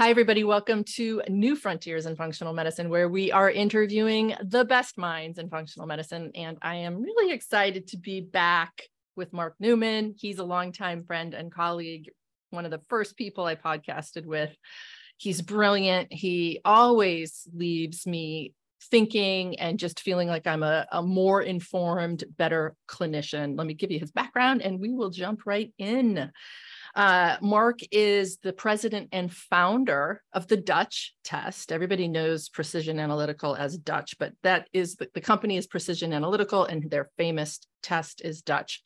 Hi, everybody. Welcome to New Frontiers in Functional Medicine, where we are interviewing the best minds in functional medicine. And I am really excited to be back with Mark Newman. He's a longtime friend and colleague, one of the first people I podcasted with. He's brilliant. He always leaves me thinking and just feeling like I'm a, a more informed, better clinician. Let me give you his background and we will jump right in. Uh, Mark is the president and founder of the Dutch test. Everybody knows Precision Analytical as Dutch, but that is the, the company is Precision Analytical and their famous test is Dutch.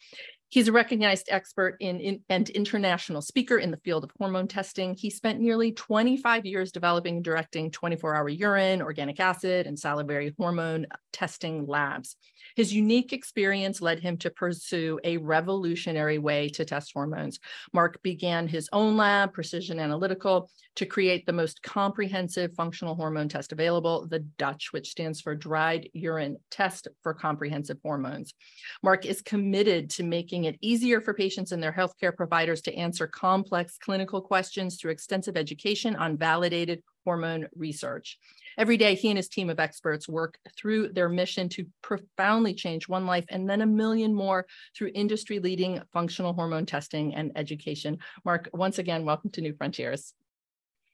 He's a recognized expert in, in, and international speaker in the field of hormone testing. He spent nearly 25 years developing and directing 24 hour urine, organic acid, and salivary hormone testing labs. His unique experience led him to pursue a revolutionary way to test hormones. Mark began his own lab, Precision Analytical, to create the most comprehensive functional hormone test available, the Dutch, which stands for Dried Urine Test for Comprehensive Hormones. Mark is committed to making it easier for patients and their healthcare providers to answer complex clinical questions through extensive education on validated hormone research. Every day, he and his team of experts work through their mission to profoundly change one life and then a million more through industry leading functional hormone testing and education. Mark, once again, welcome to New Frontiers.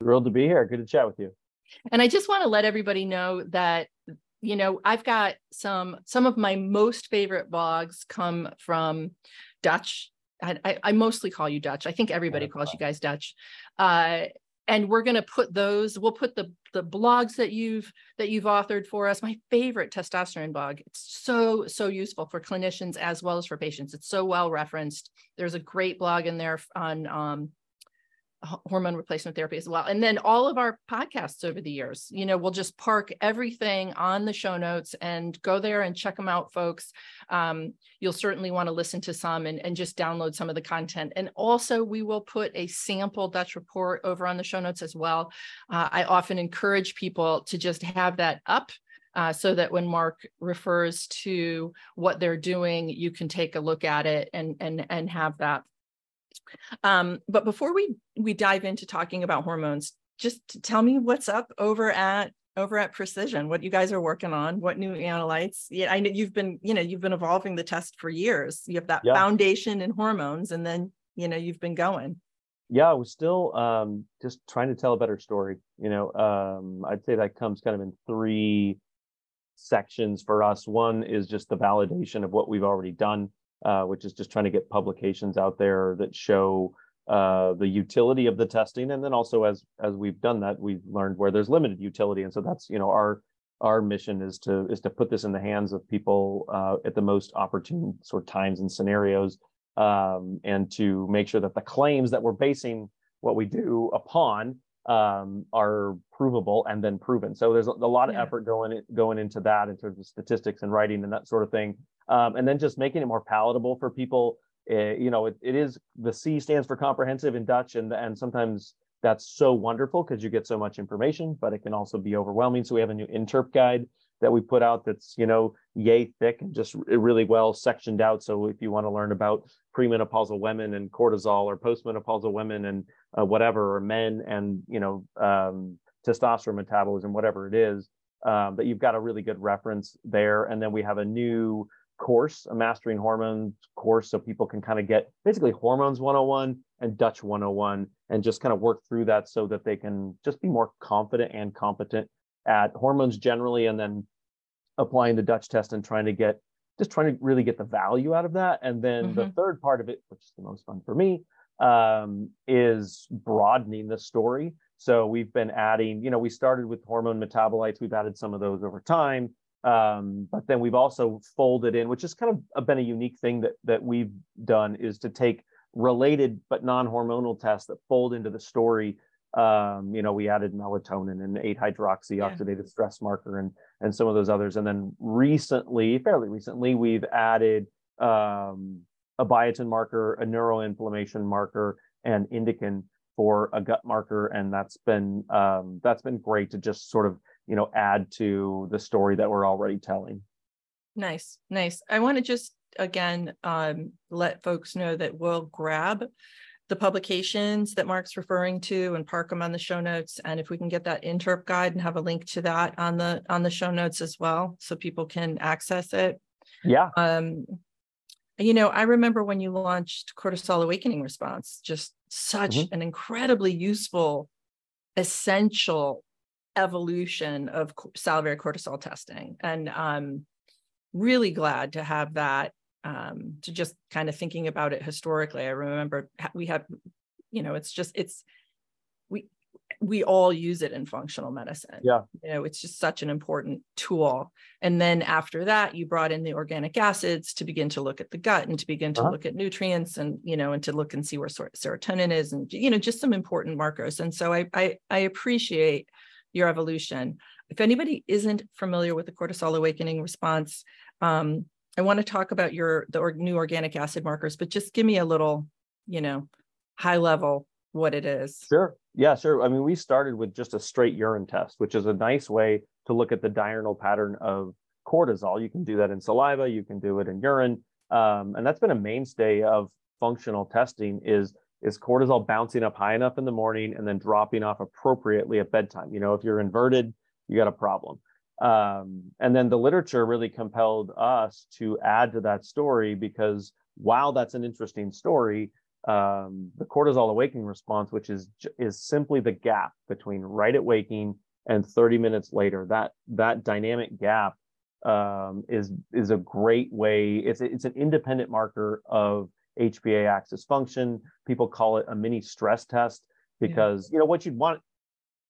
Thrilled to be here. Good to chat with you. And I just want to let everybody know that you know i've got some some of my most favorite blogs come from dutch. I, I, I, mostly call you Dutch. I think everybody calls you guys Dutch. Uh, and we're going to put those we'll put the the blogs that you've that you've authored for us my favorite testosterone blog. It's so so useful for clinicians as well as for patients. It's so well referenced. There's a great blog in there on um, hormone replacement therapy as well. And then all of our podcasts over the years, you know, we'll just park everything on the show notes and go there and check them out, folks. Um, you'll certainly want to listen to some and, and just download some of the content. And also, we will put a sample Dutch report over on the show notes as well. Uh, I often encourage people to just have that up. Uh, so that when Mark refers to what they're doing, you can take a look at it and and and have that um, but before we we dive into talking about hormones, just tell me what's up over at over at Precision. What you guys are working on? What new analytes? Yeah, I know you've been you know you've been evolving the test for years. You have that yeah. foundation in hormones, and then you know you've been going. Yeah, we're still um, just trying to tell a better story. You know, um, I'd say that comes kind of in three sections for us. One is just the validation of what we've already done uh, which is just trying to get publications out there that show uh, the utility of the testing, and then also as as we've done that, we've learned where there's limited utility, and so that's you know our our mission is to is to put this in the hands of people uh, at the most opportune sort of times and scenarios, um, and to make sure that the claims that we're basing what we do upon um, are provable and then proven. So there's a, lot of yeah. effort going going into that in terms of statistics and writing and that sort of thing um, and then just making it more palatable for people. Uh, you know, it, it is the C stands for comprehensive in Dutch, and and sometimes that's so wonderful because you get so much information, but it can also be overwhelming. So we have a new interp guide that we put out that's you know yay thick and just really well sectioned out. So if you want to learn about premenopausal women and cortisol, or postmenopausal women and uh, whatever, or men and you know um, testosterone metabolism, whatever it is, um, that you've got a really good reference there. And then we have a new course, a mastering hormones course, so people can kind of get basically hormones 101 and Dutch 101 and just kind of work through that so that they can just be more confident and competent at hormones generally and then applying the Dutch test and trying to get just trying to really get the value out of that. And then mm-hmm. the third part of it, which is the most fun for me, um, is broadening the story. So we've been adding, you know, we started with hormone metabolites, we've added some of those over time. Um, but then we've also folded in, which is kind of been a unique thing that that we've done, is to take related but non-hormonal tests that fold into the story. Um, you know, we added melatonin and 8-hydroxy oxidative yeah. stress marker and and some of those others. And then recently, fairly recently, we've added um, a biotin marker, a neuroinflammation marker, and indican for a gut marker, and that's been um, that's been great to just sort of you know add to the story that we're already telling nice nice i want to just again um, let folks know that we'll grab the publications that Mark's referring to and park them on the show notes. And if we can get that interp guide and have a link to that on the on the show notes as well, so people can access it. Yeah. Um, you know, I remember when you launched cortisol awakening response, just such mm-hmm. an incredibly useful, essential evolution of salivary cortisol testing. And I'm really glad to have that um, to just kind of thinking about it historically. I remember we have, you know, it's just, it's, we, we all use it in functional medicine. Yeah. You know, it's just such an important tool. And then after that, you brought in the organic acids to begin to look at the gut and to begin to uh-huh. look at nutrients and, you know, and to look and see where serotonin is and, you know, just some important markers. And so I, I, I appreciate your evolution. If anybody isn't familiar with the cortisol awakening response, um, I want to talk about your the new organic acid markers, but just give me a little, you know, high level what it is. Sure. Yeah, sure. I mean, we started with just a straight urine test, which is a nice way to look at the diurnal pattern of cortisol. You can do that in saliva, you can do it in urine. Um, and that's been a mainstay of functional testing is is cortisol bouncing up high enough in the morning and then dropping off appropriately at bedtime. You know, if you're inverted, you got a problem. Um, and then the literature really compelled us to add to that story because while that's an interesting story, um, the cortisol awakening response, which is is simply the gap between right at waking and 30 minutes later, that that dynamic gap um, is is a great way. It's it's an independent marker of HPA axis function. People call it a mini stress test because yeah. you know what you'd want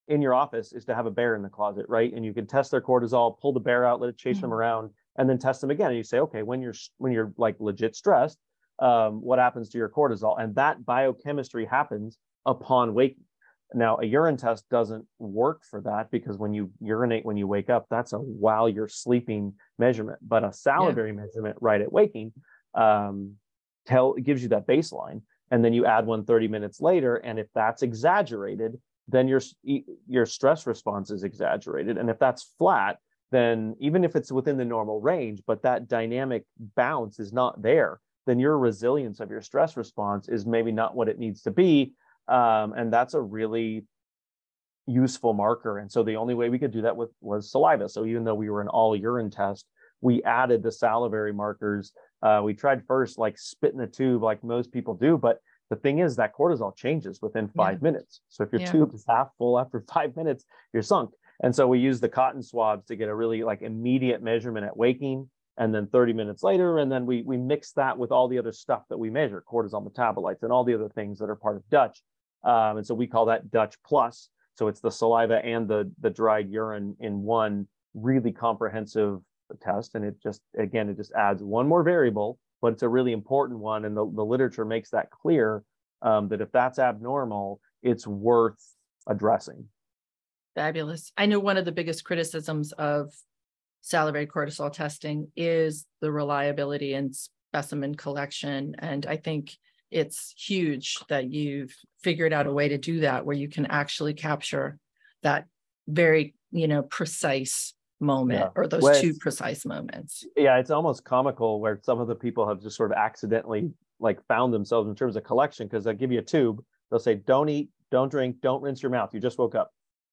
in your office is to have a bear in the closet, right? And you can test their cortisol, pull the bear out, let it chase mm-hmm. them around, and then test them again. And you say, okay, when you're when you're like legit stressed, um, what happens to your cortisol? And that biochemistry happens upon waking. Now, a urine test doesn't work for that because when you urinate when you wake up, that's a while you're sleeping measurement. But a salivary yeah. measurement right at waking um, tell gives you that baseline, and then you add one 30 minutes later, and if that's exaggerated, then your your stress response is exaggerated and if that's flat then even if it's within the normal range but that dynamic bounce is not there then your resilience of your stress response is maybe not what it needs to be um, and that's a really useful marker and so the only way we could do that with was saliva. So even though we were an all urine test we added the salivary markers uh, we tried first like spit in a tube like most people do but the thing is that cortisol changes within five yeah. minutes. So if your yeah. tube is half full after five minutes, you're sunk. And so we use the cotton swabs to get a really like immediate measurement at waking and then 30 minutes later. And then we, we mix that with all the other stuff that we measure, cortisol metabolites and all the other things that are part of Dutch. Um, and so we call that Dutch plus. So it's the saliva and the, the dried urine in one really comprehensive test. And it just, again, it just adds one more variable but it's a really important one. And the, the literature makes that clear um, that if that's abnormal, it's worth addressing. Fabulous. I know one of the biggest criticisms of salivary cortisol testing is the reliability and specimen collection. And I think it's huge that you've figured out a way to do that where you can actually capture that very, you know, precise moment yeah. or those well, two precise moments. Yeah, it's almost comical where some of the people have just sort of accidentally like found themselves in terms of collection because they give you a tube. They'll say, "Don't eat, don't drink, don't rinse your mouth. You just woke up.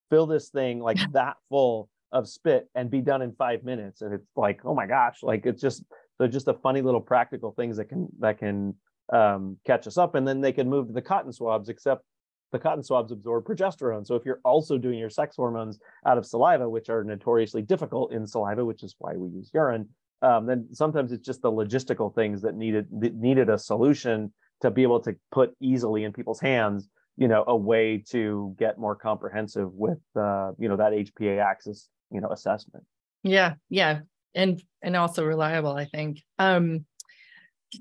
Fill this thing like that full of spit and be done in five minutes." And it's like, oh my gosh, like it's just they're just a funny little practical things that can that can um, catch us up, and then they can move to the cotton swabs, except the cotton swabs absorb progesterone. So if you're also doing your sex hormones out of saliva, which are notoriously difficult in saliva, which is why we use urine, um, then sometimes it's just the logistical things that needed that needed a solution to be able to put easily in people's hands. You know, a way to get more comprehensive with uh, you know that HPA axis you know assessment. Yeah, yeah, and and also reliable. I think. Um,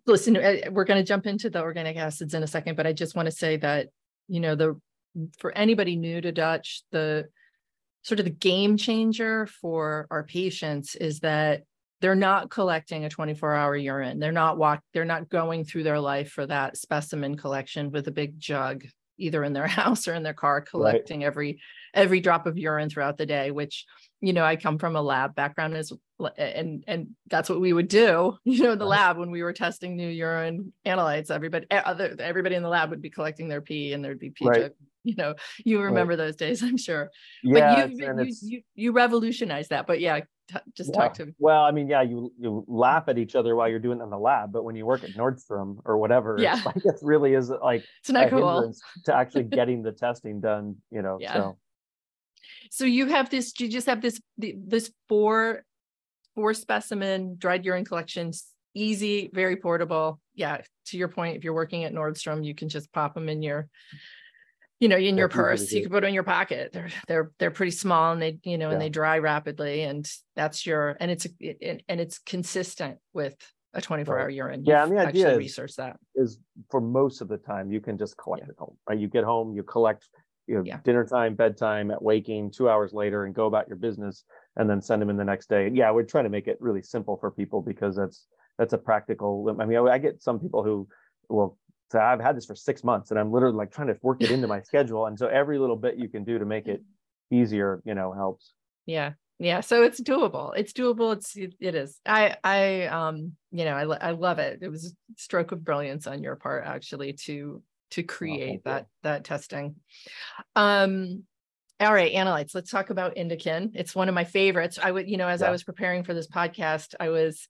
listen, uh, we're going to jump into the organic acids in a second, but I just want to say that you know the for anybody new to dutch the sort of the game changer for our patients is that they're not collecting a 24 hour urine. They're not walk they're not going through their life for that specimen collection with a big jug either in their house or in their car collecting right. every every drop of urine throughout the day which you know i come from a lab background as and and that's what we would do you know in the right. lab when we were testing new urine analytes everybody other everybody in the lab would be collecting their pee and there'd be pee right. you know you remember those days i'm sure yeah, but you you, you, you revolutionized that but yeah t- just yeah. talk to him well i mean yeah you you laugh at each other while you're doing it in the lab but when you work at nordstrom or whatever yeah. like it really is like it's not cool. to actually getting the testing done you know yeah. so. So you have this you just have this this four four specimen dried urine collections easy very portable. Yeah to your point if you're working at nordstrom you can just pop them in your you know in your purse you can put it in your pocket they're they're they're pretty small and they you know yeah. and they dry rapidly and that's your and it's it, and it's consistent with a 24 hour urine yeah You've and the idea is, research that is for most of the time you can just collect yeah. it home right you get home you collect you know yeah. dinner time bedtime at waking two hours later and go about your business and then send them in the next day yeah we're trying to make it really simple for people because that's that's a practical i mean i get some people who will say i've had this for six months and i'm literally like trying to work it into my schedule and so every little bit you can do to make it easier you know helps yeah yeah so it's doable it's doable it's it, it is i i um you know i, I love it it was a stroke of brilliance on your part actually to to oh, create oh, that that testing. Um, all right, analytes. Let's talk about Indican. It's one of my favorites. I would, you know, as yeah. I was preparing for this podcast, I was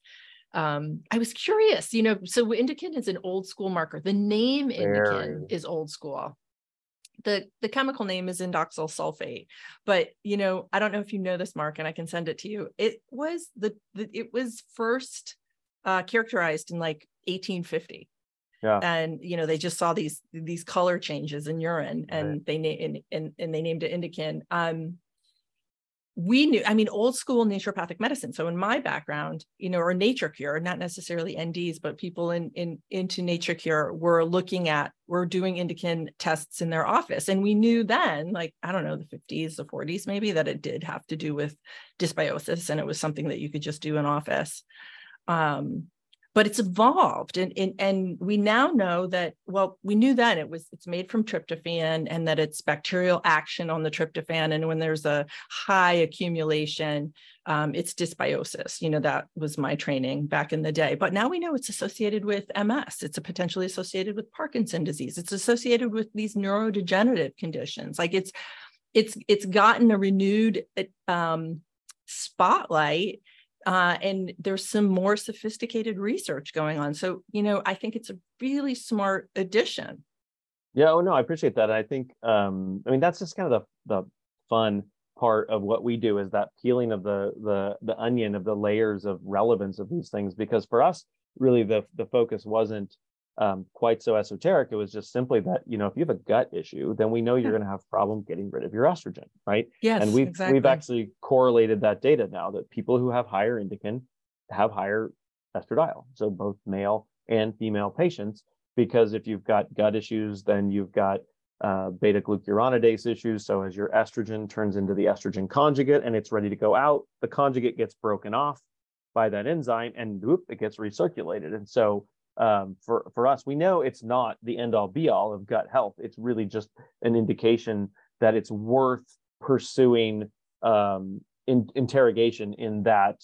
um I was curious, you know, so Indican is an old school marker. The name Indican is old school. The the chemical name is indoxyl sulfate. But, you know, I don't know if you know this mark and I can send it to you. It was the, the it was first uh characterized in like 1850 yeah. and you know they just saw these these color changes in urine and right. they named and, and they named it indican um we knew i mean old school naturopathic medicine. So in my background you know or nature cure not necessarily nds but people in in into nature cure were looking at were doing indican tests in their office. And we knew then like i don't know the 50s the 40s maybe that it did have to do with dysbiosis and it was something that you could just do in office. Um but it's evolved. And, and and we now know that well we knew then it was it's made from tryptophan and that it's bacterial action on the tryptophan. And when there's a high accumulation um, it's dysbiosis. You know that was my training back in the day. But now we know it's associated with ms it's potentially associated with parkinson disease. It's associated with these neurodegenerative conditions. Like it's it's it's gotten a renewed um, spotlight uh, and there's some more sophisticated research going on. So, you know, I think it's a really smart addition. Yeah, oh no, I appreciate that. I think, um, I mean, that's just kind of the the fun part of what we do is that peeling of the the the onion of the layers of relevance of these things. Because for us, really, the the focus wasn't um, quite so esoteric. It was just simply that you know if you have a gut issue, then we know you're going to have problem getting rid of your estrogen, right? Yes, and we've exactly. we've actually correlated that data now that people who have higher indican have higher estradiol, so both male and female patients. Because if you've got gut issues, then you've got uh, beta glucuronidase issues. So as your estrogen turns into the estrogen conjugate and it's ready to go out, the conjugate gets broken off by that enzyme and whoop, it gets recirculated. And so um, for for us, we know it's not the end all be all of gut health. It's really just an indication that it's worth pursuing um, in, interrogation in that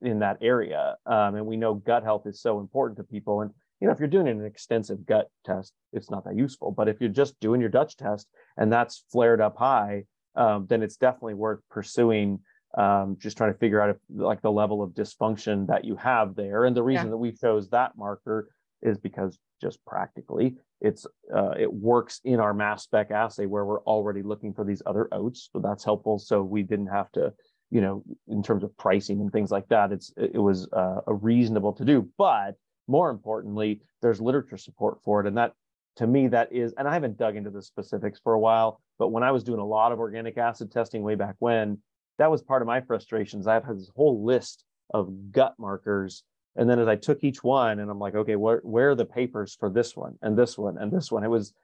in that area. Um, and we know gut health is so important to people. And you know, if you're doing an extensive gut test, it's not that useful. But if you're just doing your Dutch test and that's flared up high, um, then it's definitely worth pursuing um, just trying to figure out if like the level of dysfunction that you have there. And the reason yeah. that we chose that marker is because just practically it's uh, it works in our mass spec assay where we're already looking for these other oats. So that's helpful. So we didn't have to, you know, in terms of pricing and things like that, it's it was uh, a reasonable to do. But more importantly, there's literature support for it, and that to me that is and i haven't dug into the specifics for a while but when i was doing a lot of organic acid testing way back when that was part of my frustrations. I had this whole list of gut markers. And then as I took each one and I'm like, okay, where, where are the papers for this one and this one and this one? It was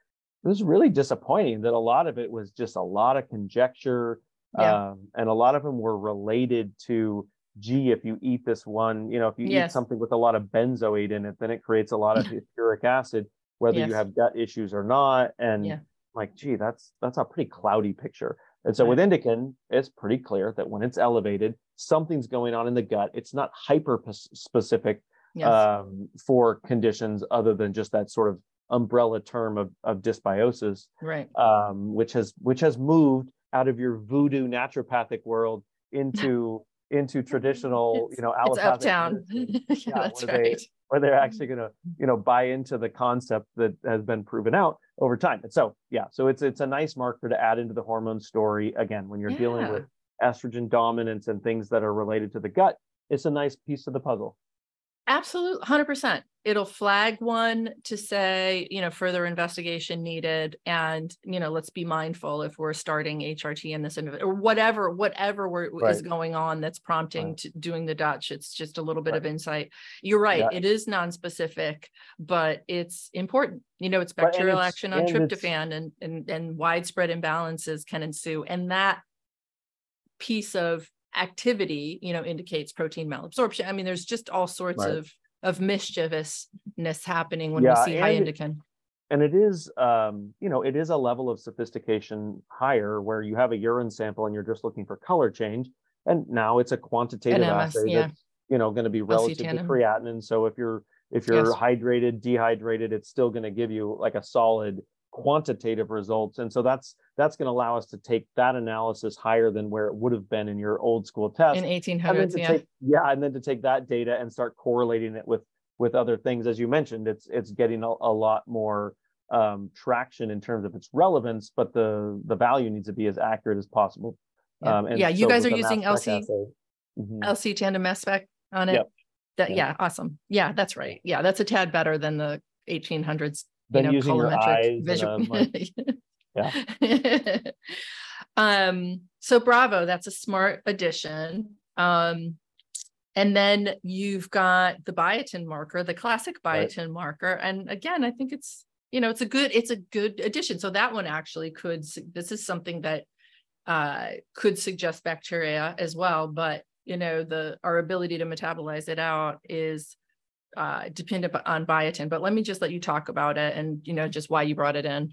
it was really disappointing that a lot of it was just a lot of conjecture. Yeah. Um, and a lot of them were related to, gee, if you eat this one, you know, if you yes. eat something with a lot of benzoate in it, then it creates a lot of uric acid, whether yes. you have gut issues or not. And yeah like, gee, that's that's a pretty cloudy picture. And so with indican, it's pretty clear that when it's elevated, something's going on in the gut. It's not hyper specific Yes. um, for conditions other than just that sort of umbrella term of, of dysbiosis, right. um, which has which has moved out of your voodoo naturopathic world into into traditional, you know, It's allopathic uptown. yeah, Yeah, that's right. Where they're mm-hmm. actually going to, you know, buy into the concept that has been proven out over time. And so, yeah, so it's it's a nice marker to add into the hormone story. Again, when you're dealing with estrogen dominance and things that are related to the gut, it's a nice piece of the puzzle. Absolutely, hundred percent. It'll flag one to say, you know, further investigation needed, and you know, let's be mindful if we're starting HRT in this individual or whatever, whatever we're, is going on that's prompting Right. to doing the Dutch. It's just a little bit of insight. You're right. Yeah. It is non-specific, but it's important. You know, it's Right, bacterial it's- action on and tryptophan, and and and widespread imbalances can ensue, and that piece of activity, you know, indicates protein malabsorption. I mean, there's just all sorts Right. of of mischievousness happening when Yeah, we see high indican. and it is um you know it is a level of sophistication higher where you have a urine sample and you're just looking for color change and now it's a quantitative MS, assay yeah. that's you know going to be relative to creatinine so if you're if you're Yes. hydrated dehydrated it's still going to give you like a solid quantitative results and so that's that's going to allow us to take that analysis higher than where it would have been in your old school test in 1800s to yeah take yeah and then to take that data and start correlating it with with other things as you mentioned it's it's getting a, a lot more um traction in terms of its relevance but the the value needs to be as accurate as possible Yeah. um and Yeah, you so guys are using LC Mhm. lc tandem mass spec on it Yep. that Yeah. yeah awesome yeah that's right yeah that's a tad better than the 1800s you Then know using your eyes visual like- yeah. Um so bravo that's a smart addition. Um and then you've got the biotin marker the classic Right. biotin marker. And again i think it's you know it's a good it's a good addition. So that one actually could this is something that uh could suggest bacteria as well. But you know the our ability to metabolize it out is uh dependent on biotin but let me just let you talk about it and you know just why you brought it in.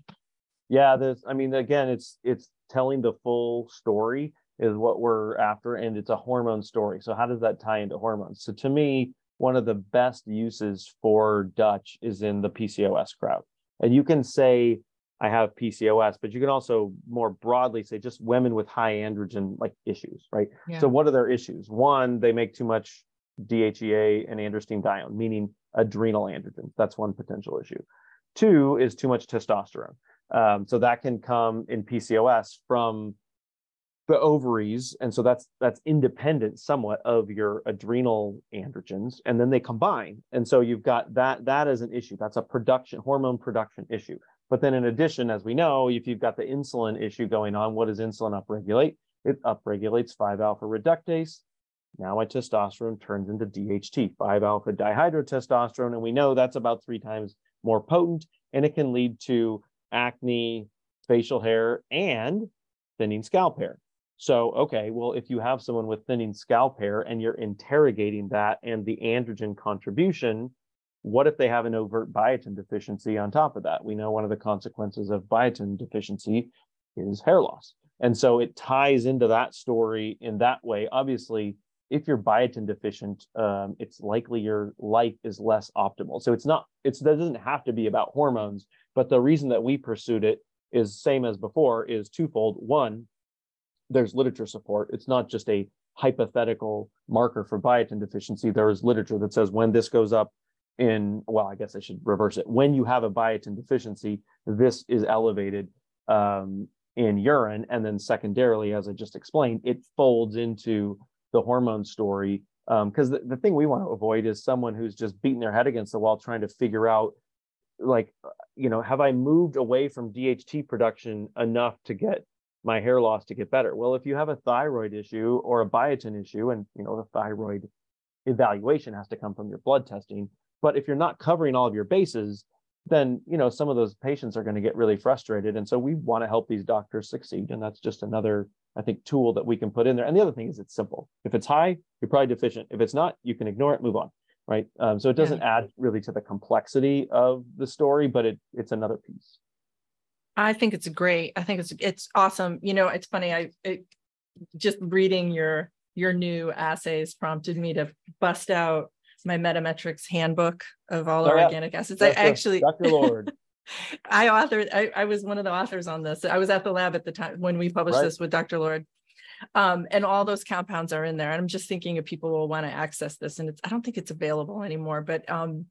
Yeah there's i mean again it's it's telling the full story is what we're after and it's a hormone story. So how does that tie into hormones? So to me one of the best uses for dutch is in the pcos crowd. And you can say i have pcos but you can also more broadly say just women with high androgen like issues right? Yeah. So what are their issues? One they make too much dhea and androstenedione meaning adrenal androgens that's one potential issue two is too much testosterone um, so that can come in PCOS from the ovaries, and so that's that's independent somewhat of your adrenal androgens, and then they combine, and so you've got that that is an issue. That's a production hormone production issue. But then in addition, as we know, if you've got the insulin issue going on, what does insulin upregulate? It upregulates 5 alpha reductase. Now my testosterone turns into DHT, 5 alpha dihydrotestosterone, and we know that's about three times more potent, and it can lead to acne, facial hair, and thinning scalp hair. So, okay, well, if you have someone with thinning scalp hair and you're interrogating that and the androgen contribution, what if they have an overt biotin deficiency on top of that? We know one of the consequences of biotin deficiency is hair loss. And so it ties into that story in that way. Obviously, if you're biotin deficient, um, it's likely your life is less optimal. So it's not, it's that doesn't have to be about hormones, but the reason that we pursued it is same as before is twofold. One, there's literature support. It's not just a hypothetical marker for biotin deficiency. There is literature that says when this goes up in, well, I guess I should reverse it. When you have a biotin deficiency, this is elevated um, in urine. And then secondarily, as I just explained, it folds into the hormone story. Um, because the, the thing we want to avoid is someone who's just beating their head against the wall trying to figure out, like, you know, have I moved away from DHT production enough to get my hair loss to get better? Well, if you have a thyroid issue or a biotin issue, and you know, the thyroid evaluation has to come from your blood testing. But if you're not covering all of your bases, then you know some of those patients are going to get really frustrated. And so we want to help these doctors succeed. And that's just another, I think, tool that we can put in there. And the other thing is it's simple. If it's high, you're probably deficient. If it's not, you can ignore it, move on. Right. Um, so it doesn't add really to the complexity of the story, but it it's another piece. I think it's great. I think it's it's awesome. You know, it's funny. I it, just reading your your new assays prompted me to bust out my Metametrix handbook of all oh, yeah. organic acids. Dr. I actually Dr. Lord. I authored, I, I, was one of the authors on this. I was at the lab at the time when we published right. this with Dr. Lord. Um, and all those compounds are in there. And I'm just thinking if people will want to access this, and it's I don't think it's available anymore, but um,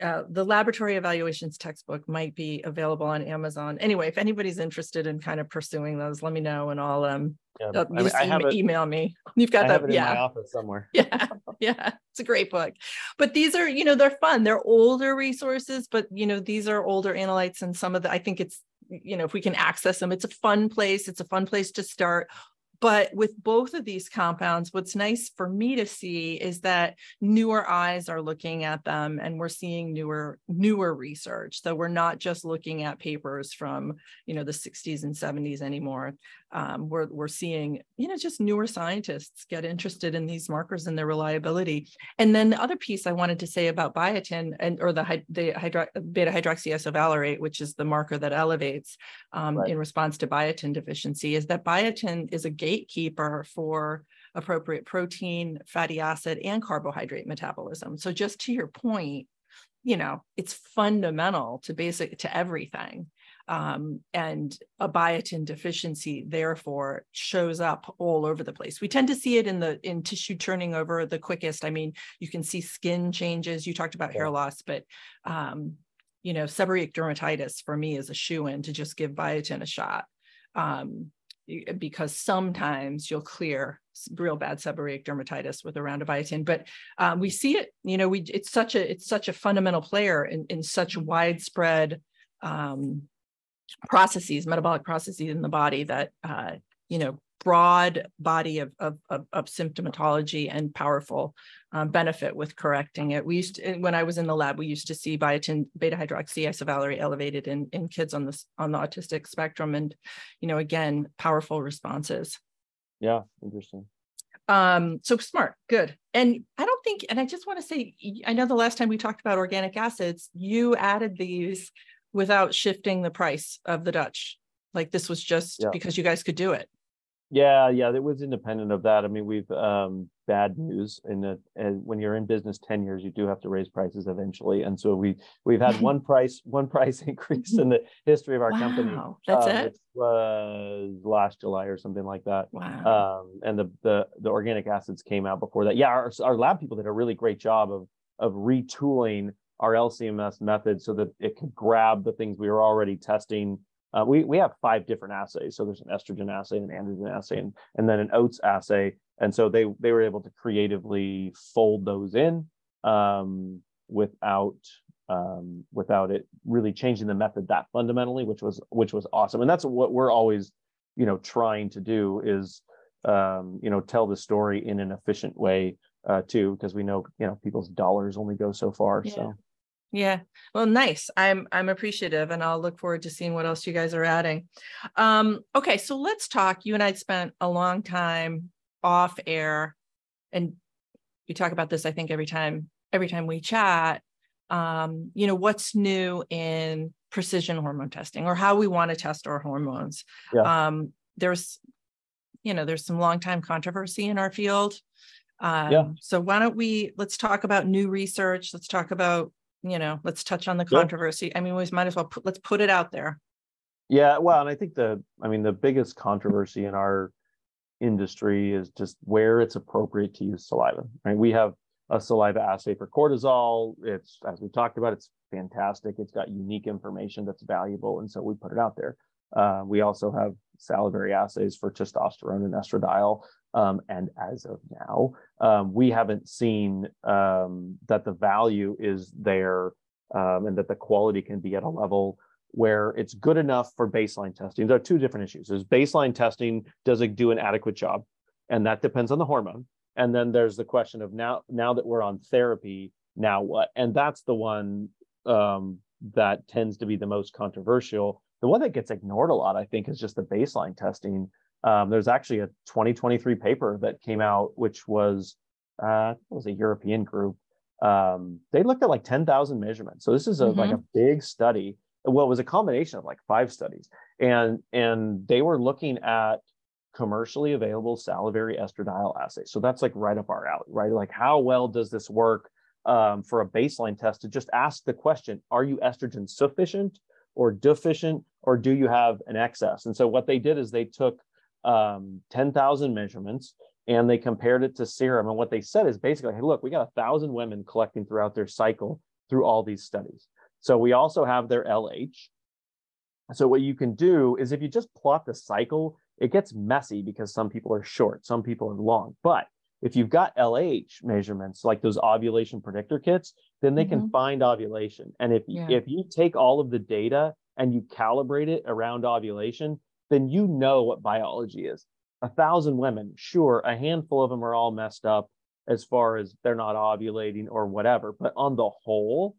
uh, the laboratory evaluations textbook might be available on Amazon. Anyway, if anybody's interested in kind of pursuing those, let me know and I'll um yeah, uh, I mean, I e- email me. You've got that yeah. in my office somewhere. Yeah, yeah, it's a great book. But these are, you know, they're fun. They're older resources, but you know, these are older analytes, and some of the I think it's you know if we can access them it's a fun place it's a fun place to start but with both of these compounds, what's nice for me to see is that newer eyes are looking at them and we're seeing newer, newer research. So we're not just looking at papers from, you know, the 60s and 70s anymore. Um, we're, we're seeing, you know, just newer scientists get interested in these markers and their reliability. And then the other piece I wanted to say about biotin and or the, the hydro, beta hydroxyisovalerate, which is the marker that elevates um, right. in response to biotin deficiency, is that biotin is a gatekeeper for appropriate protein, fatty acid, and carbohydrate metabolism. So just to your point, you know, it's fundamental to basic to everything. Um, and a biotin deficiency therefore shows up all over the place. We tend to see it in the in tissue turning over the quickest. I mean you can see skin changes. You talked about yeah. hair loss but um, you know seborrheic dermatitis for me is a shoe in to just give biotin a shot. Um, because sometimes you'll clear real bad seborrheic dermatitis with a round of biotin. But um, we see it you know we it's such a it's such a fundamental player in, in such widespread um, processes metabolic processes in the body that uh, you know broad body of, of, of, of symptomatology and powerful um, benefit with correcting it. We used to, when I was in the lab, we used to see biotin beta hydroxyisovalerate elevated in, in kids on this on the autistic spectrum, and you know again powerful responses. Yeah, interesting. Um, so smart, good. And I don't think, and I just want to say, I know the last time we talked about organic acids, you added these without shifting the price of the Dutch. Like this was just yeah. because you guys could do it. Yeah, yeah, it was independent of that. I mean, we've um, bad news in that and when you're in business 10 years, you do have to raise prices eventually. And so we we've had one price, one price increase in the history of our wow, company. That's um, it. was last July or something like that. Wow. Um, and the the the organic acids came out before that. Yeah, our, our lab people did a really great job of of retooling our LCMS method so that it could grab the things we were already testing uh, we, we have five different assays. So there's an estrogen assay, an androgen assay, and, and then an oats assay. And so they, they were able to creatively fold those in um, without um, without it really changing the method that fundamentally, which was which was awesome. And that's what we're always, you know, trying to do is um, you know tell the story in an efficient way uh, too, because we know you know people's dollars only go so far. Yeah. So yeah. Well, nice. I'm I'm appreciative and I'll look forward to seeing what else you guys are adding. Um, okay, so let's talk. You and I spent a long time off air and you talk about this, I think, every time, every time we chat. Um, you know, what's new in precision hormone testing or how we want to test our hormones. Yeah. Um, there's, you know, there's some long time controversy in our field. Um, yeah. so why don't we let's talk about new research let's talk about you know, let's touch on the controversy. Yeah. I mean, we might as well put, let's put it out there. Yeah, well, and I think the, I mean, the biggest controversy in our industry is just where it's appropriate to use saliva. Right? We have a saliva assay for cortisol. It's as we talked about, it's fantastic. It's got unique information that's valuable, and so we put it out there. Uh, we also have salivary assays for testosterone and estradiol. Um, and as of now, um, we haven't seen um, that the value is there um, and that the quality can be at a level where it's good enough for baseline testing. There are two different issues. There's baseline testing, does it do an adequate job? And that depends on the hormone. And then there's the question of now, now that we're on therapy, now what? And that's the one um, that tends to be the most controversial. The one that gets ignored a lot, I think, is just the baseline testing um, there's actually a 2023 paper that came out, which was uh, it was a European group. Um, they looked at like 10,000 measurements. So this is a, mm-hmm. like a big study well, it was a combination of like five studies, and and they were looking at commercially available salivary estradiol assays. So that's like right up our alley, right? Like how well does this work um, for a baseline test to just ask the question: Are you estrogen sufficient or deficient, or do you have an excess? And so what they did is they took um, 10,000 measurements and they compared it to serum. And what they said is basically, hey, look, we got a thousand women collecting throughout their cycle through all these studies. So we also have their LH. So what you can do is if you just plot the cycle, it gets messy because some people are short, some people are long. But if you've got LH measurements like those ovulation predictor kits, then they mm-hmm. can find ovulation. And if yeah. if you take all of the data and you calibrate it around ovulation, then you know what biology is. A thousand women, sure, a handful of them are all messed up as far as they're not ovulating or whatever. But on the whole,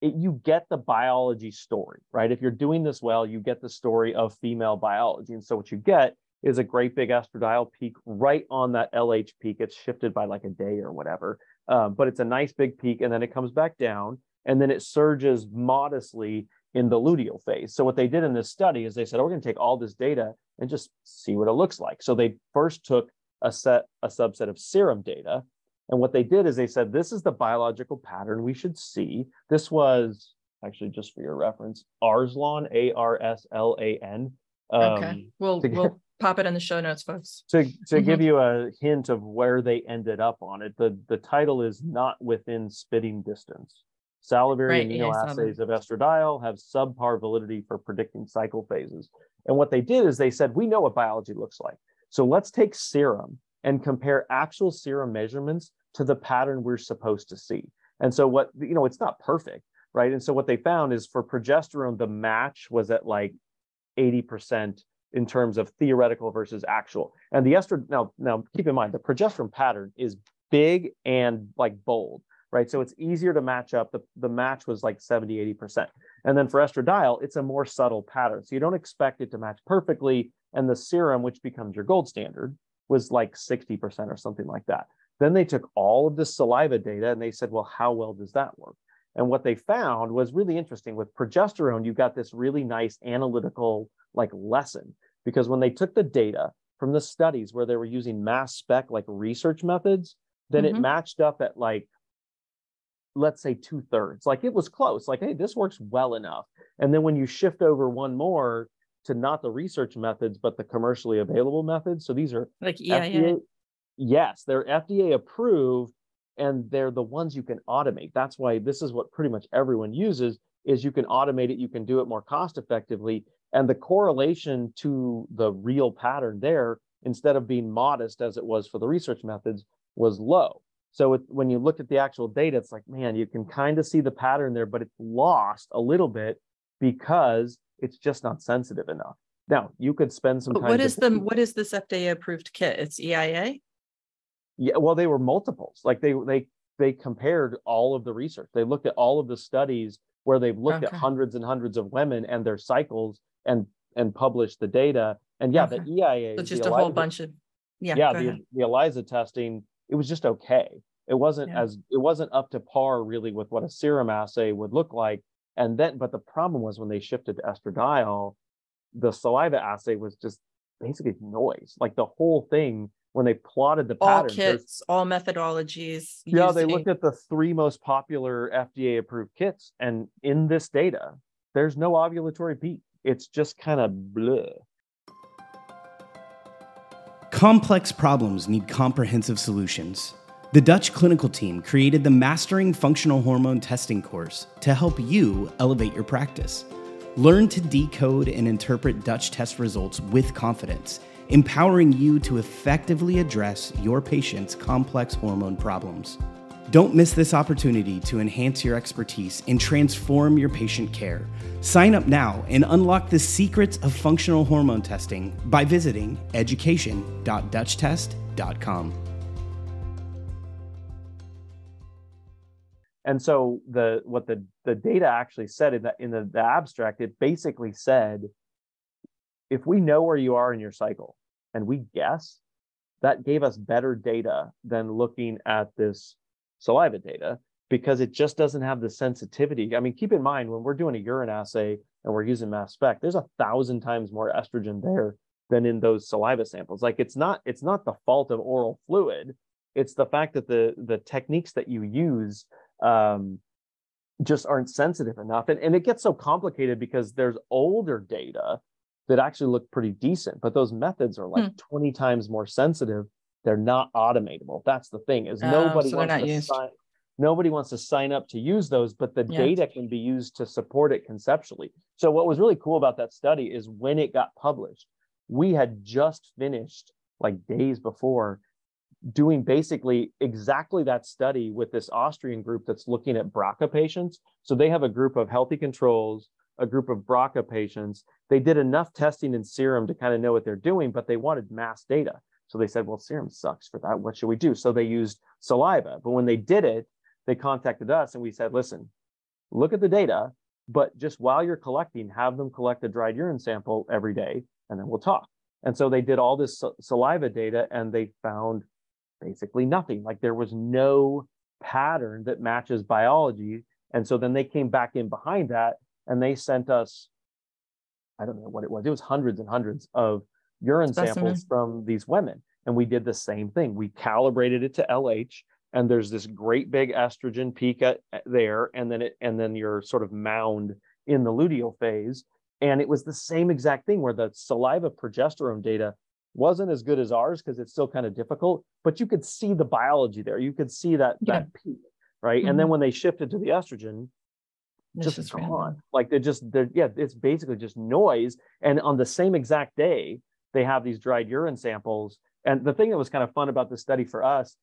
it, you get the biology story, right? If you're doing this well, you get the story of female biology. And so what you get is a great big estradiol peak right on that LH peak. It's shifted by like a day or whatever, um, but it's a nice big peak, and then it comes back down, and then it surges modestly in the luteal phase. So what they did in this study is they said, oh, we're going to take all this data and just see what it looks like. So they first took a set a subset of serum data, and what they did is they said, this is the biological pattern we should see. This was actually just for your reference, Arslan, A R S L A N. Um, okay, we'll we'll pop it in the show notes, folks. To to mm-hmm. give you a hint of where they ended up on it, the the title is not within spitting distance. Salivary right, immunoassays yeah, of estradiol have subpar validity for predicting cycle phases. And what they did is they said, we know what biology looks like. So let's take serum and compare actual serum measurements to the pattern we're supposed to see. And so what, you know, it's not perfect, right? And so what they found is for progesterone, the match was at like 80% in terms of theoretical versus actual. And the estrogen, now, now keep in mind, the progesterone pattern is big and like bold, right? So it's easier to match up. The, the match was like 70, 80%. And then for estradiol, it's a more subtle pattern. So you don't expect it to match perfectly. And the serum, which becomes your gold standard, was like 60% or something like that. Then they took all of the saliva data and they said, well, how well does that work? And what they found was really interesting. With progesterone, you got this really nice analytical like lesson because when they took the data from the studies where they were using mass spec like research methods, then mm-hmm. it matched up at like, let's say two thirds. Like it was close. Like, hey, this works well enough. And then when you shift over one more to not the research methods, but the commercially available methods. So these are like yeah, FDA, yeah. Yes, they're FDA approved and they're the ones you can automate. That's why this is what pretty much everyone uses is you can automate it, you can do it more cost effectively and the correlation to the real pattern there, instead of being modest as it was for the research methods, was low. So it, when you look at the actual data, it's like, man, you can kind of see the pattern there, but it's lost a little bit because it's just not sensitive enough. Now you could spend some time. What is the what is this FDA approved kit? It's EIA. Yeah, well, they were multiples. Like they they they compared all of the research. They looked at all of the studies where they've looked okay. at hundreds and hundreds of women and their cycles and and publish the data. And yeah, okay. the EIA, so just a ELISA, whole bunch of yeah, yeah, the, the ELISA testing, it was just okay. It wasn't yeah. as it wasn't up to par really with what a serum assay would look like. And then, but the problem was when they shifted to estradiol, the saliva assay was just basically noise. Like the whole thing when they plotted the all kits, all methodologies. Yeah, using... they looked at the three most popular FDA approved kits, and in this data, there's no ovulatory peak it's just kind of bleh. Complex problems need comprehensive solutions. The Dutch clinical team created the Mastering Functional Hormone Testing course to help you elevate your practice. Learn to decode and interpret Dutch test results with confidence, empowering you to effectively address your patient's complex hormone problems. Don't miss this opportunity to enhance your expertise and transform your patient care. Sign up now and unlock the secrets of functional hormone testing by visiting education.dutchtest.com. And so the what the the data actually said in the in the, the abstract, it basically said, if we know where you are in your cycle and we guess, that gave us better data than looking at this saliva data. because it just doesn't have the sensitivity. I mean, keep in mind when we're doing a urine assay and we're using mass spec, there's a thousand times more estrogen there than in those saliva samples. Like it's not it's not the fault of oral fluid. It's the fact that the the techniques that you use um, just aren't sensitive enough. And, and it gets so complicated because there's older data that actually look pretty decent, but those methods are like hmm. 20 times more sensitive. They're not automatable. That's the thing is oh, nobody so wants to sign, nobody wants to sign up to use those, but the yeah. data can be used to support it conceptually. So what was really cool about that study is when it got published, we had just finished like days before doing basically exactly that study with this Austrian group that's looking at BRCA patients. So they have a group of healthy controls, a group of BRCA patients. They did enough testing in serum to kind of know what they're doing, but they wanted mass data. So they said, well, serum sucks for that. What should we do? So they used saliva. But when they did it, they contacted us and we said, listen, look at the data, but just while you're collecting, have them collect a dried urine sample every day, and then we'll talk. And so they did all this saliva data and they found basically nothing. Like there was no pattern that matches biology. And so then they came back in behind that and they sent us, I don't know what it was, it was hundreds and hundreds of urine Specimen. samples from these women. And we did the same thing. We calibrated it to LH and there's this great big estrogen peak at, there and then it and then your sort of mound in the luteal phase and it was the same exact thing where the saliva progesterone data wasn't as good as ours because it's still kind of difficult, but you could see the biology there. You could see that yeah. that peak, right? Mm-hmm. And then mm-hmm. when they shifted to the estrogen, just, just gone. Random. Like they're just they're yeah, it's basically just noise. And on the same exact day, they have these dried urine samples. And the thing that was kind of fun about this study for us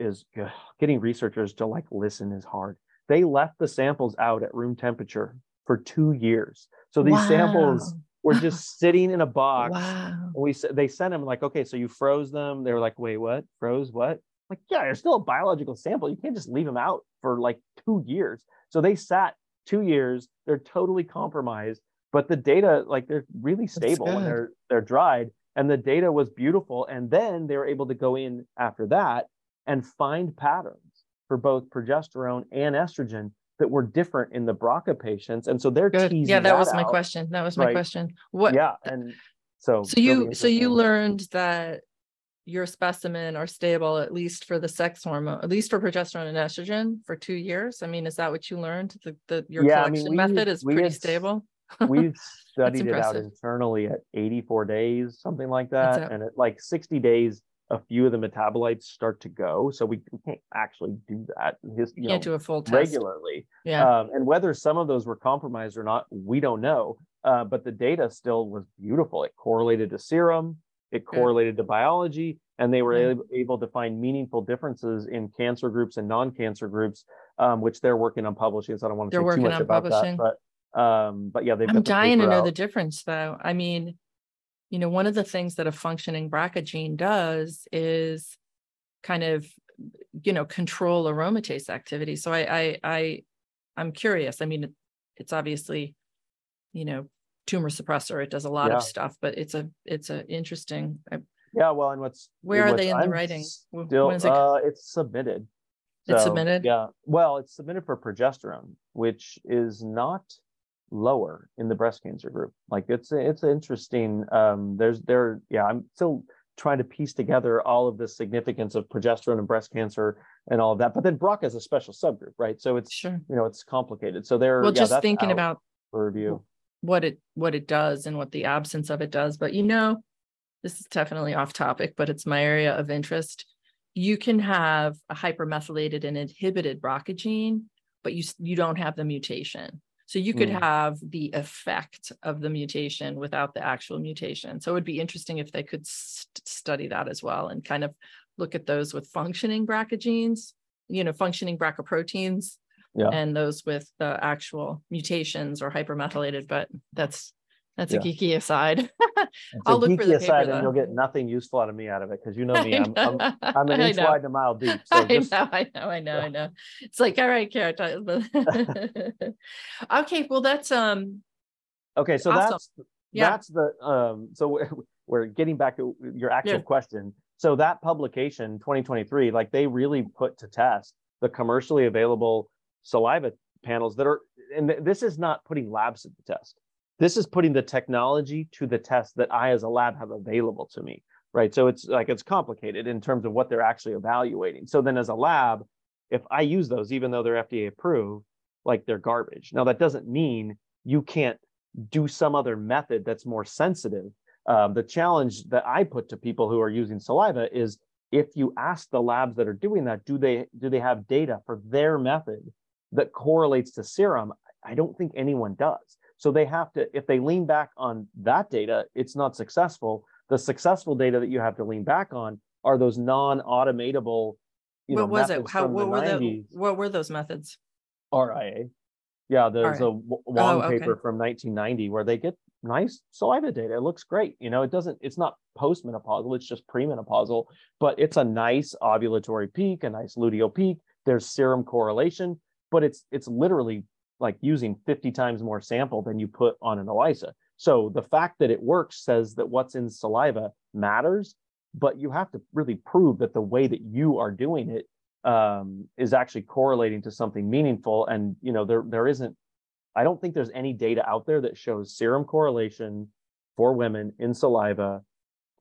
is ugh, getting researchers to like listen is hard. They left the samples out at room temperature for two years. So these wow. samples were just sitting in a box. Wow. We they sent them like, okay, so you froze them. They were like, wait, what? Froze what? Like, yeah, they're still a biological sample. You can't just leave them out for like two years. So they sat two years. They're totally compromised, but the data, like, they're really stable when they're they're dried, and the data was beautiful. And then they were able to go in after that and find patterns for both progesterone and estrogen that were different in the BRCA patients, and so they're Good. teasing. Yeah, that, that was out, my question. That was my right? question. What? Yeah, and so so you so you learned that your specimen are stable at least for the sex hormone, at least for progesterone and estrogen for two years. I mean, is that what you learned? The, the your yeah, collection I mean, method is pretty had, stable. We've studied it out internally at 84 days, something like that, and at like 60 days a few of the metabolites start to go. So we, we can't actually do that. His, you, you can't know, do a full test regularly. Yeah. Um, and whether some of those were compromised or not, we don't know. Uh, but the data still was beautiful. It correlated to serum, it correlated Good. to biology, and they were yeah. able, able, to find meaningful differences in cancer groups and non-cancer groups, um, which they're working on publishing. So I don't want to they're say too much about publishing. that, but um, but yeah, they've. I'm dying to know out. the difference, though. I mean, you know, one of the things that a functioning BRCA gene does is kind of, you know, control aromatase activity. So I, I, I I'm curious. I mean, it's obviously, you know, tumor suppressor. It does a lot yeah. of stuff, but it's a, it's a interesting. yeah. Well, and what's where are they in I'm the writing? Still, it? Uh, it's submitted. So, it's submitted. Yeah. Well, it's submitted for progesterone, which is not lower in the breast cancer group. Like it's it's interesting. Um, there's there yeah. I'm still trying to piece together all of the significance of progesterone and breast cancer and all of that. But then BRCA is a special subgroup, right? So it's sure. you know it's complicated. So they're well, yeah, just thinking about review what it what it does and what the absence of it does. But you know, this is definitely off topic, but it's my area of interest. You can have a hypermethylated and inhibited BRCA gene, but you you don't have the mutation. So you could mm. have the effect of the mutation without the actual mutation. So it would be interesting if they could st- study that as well and kind of look at those with functioning BRCA genes, you know, functioning BRCA proteins, yeah. and those with the actual mutations or hypermethylated. But that's that's yeah. a geeky aside. I'll look for the aside, paper, and you'll get nothing useful out of me out of it because you know me. I'm, I'm, I'm an inch wide and a mile deep. So just... I know, I know, I know, I know. It's like all right, carrot. okay, well that's um. Okay, so awesome. that's yeah. that's the um. So we're, we're getting back to your actual yeah. question. So that publication, 2023, like they really put to test the commercially available saliva panels that are, and this is not putting labs to the test. This is putting the technology to the test that I, as a lab, have available to me, right? So it's like it's complicated in terms of what they're actually evaluating. So then, as a lab, if I use those, even though they're FDA approved, like they're garbage. Now, that doesn't mean you can't do some other method that's more sensitive. Um, the challenge that I put to people who are using saliva is if you ask the labs that are doing that, do they do they have data for their method that correlates to serum? I don't think anyone does. So they have to, if they lean back on that data, it's not successful. The successful data that you have to lean back on are those non-automatable. You what know, was it? How what were 90s. the what were those methods? RIA. Yeah, there's right. a long oh, okay. paper from 1990 where they get nice saliva data. It looks great. You know, it doesn't, it's not postmenopausal, it's just premenopausal, but it's a nice ovulatory peak, a nice luteal peak. There's serum correlation, but it's it's literally like using 50 times more sample than you put on an ELISA. So the fact that it works says that what's in saliva matters, but you have to really prove that the way that you are doing it um, is actually correlating to something meaningful. And you know, there there isn't. I don't think there's any data out there that shows serum correlation for women in saliva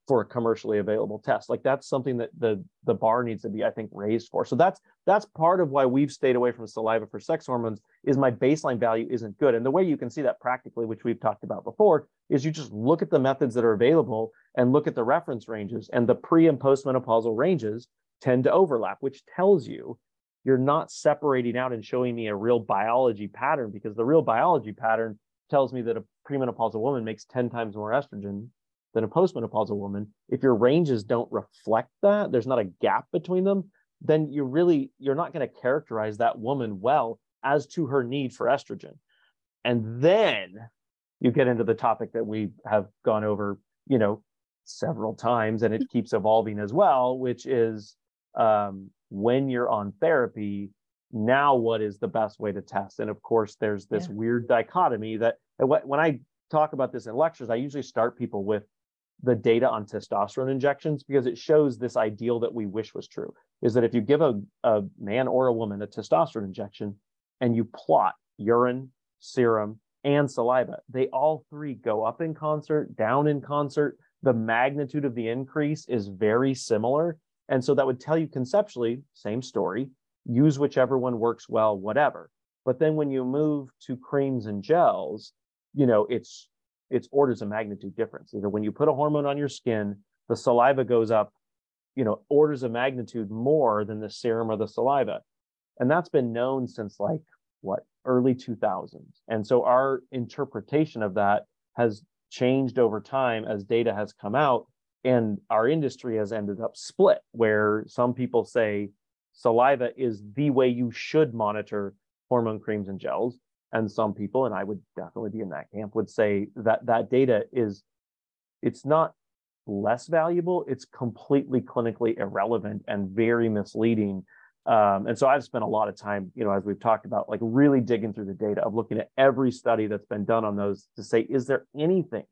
for a commercially available test. Like that's something that the the bar needs to be, I think, raised for. So that's that's part of why we've stayed away from saliva for sex hormones. Is my baseline value isn't good, and the way you can see that practically, which we've talked about before, is you just look at the methods that are available and look at the reference ranges, and the pre and postmenopausal ranges tend to overlap, which tells you you're not separating out and showing me a real biology pattern because the real biology pattern tells me that a premenopausal woman makes 10 times more estrogen than a postmenopausal woman. If your ranges don't reflect that, there's not a gap between them, then you really you're not going to characterize that woman well as to her need for estrogen. And then you get into the topic that we have gone over, you know, several times and it keeps evolving as well, which is um, when you're on therapy, now what is the best way to test? And of course, there's this yeah. weird dichotomy that when I talk about this in lectures, I usually start people with the data on testosterone injections because it shows this ideal that we wish was true is that if you give a, a man or a woman a testosterone injection and you plot urine, serum, and saliva, they all three go up in concert, down in concert. The magnitude of the increase is very similar. And so that would tell you conceptually, same story, use whichever one works well, whatever. But then when you move to creams and gels, you know, it's it's orders of magnitude difference. Either when you put a hormone on your skin, the saliva goes up, you know, orders of magnitude more than the serum or the saliva. And that's been known since like what, early 2000s. And so our interpretation of that has changed over time as data has come out. And our industry has ended up split, where some people say saliva is the way you should monitor hormone creams and gels and some people and i would definitely be in that camp would say that that data is it's not less valuable it's completely clinically irrelevant and very misleading. Um, and so i've spent a lot of time you know as we've talked about like really digging through the data of looking at every study that's been done on those to say is there anything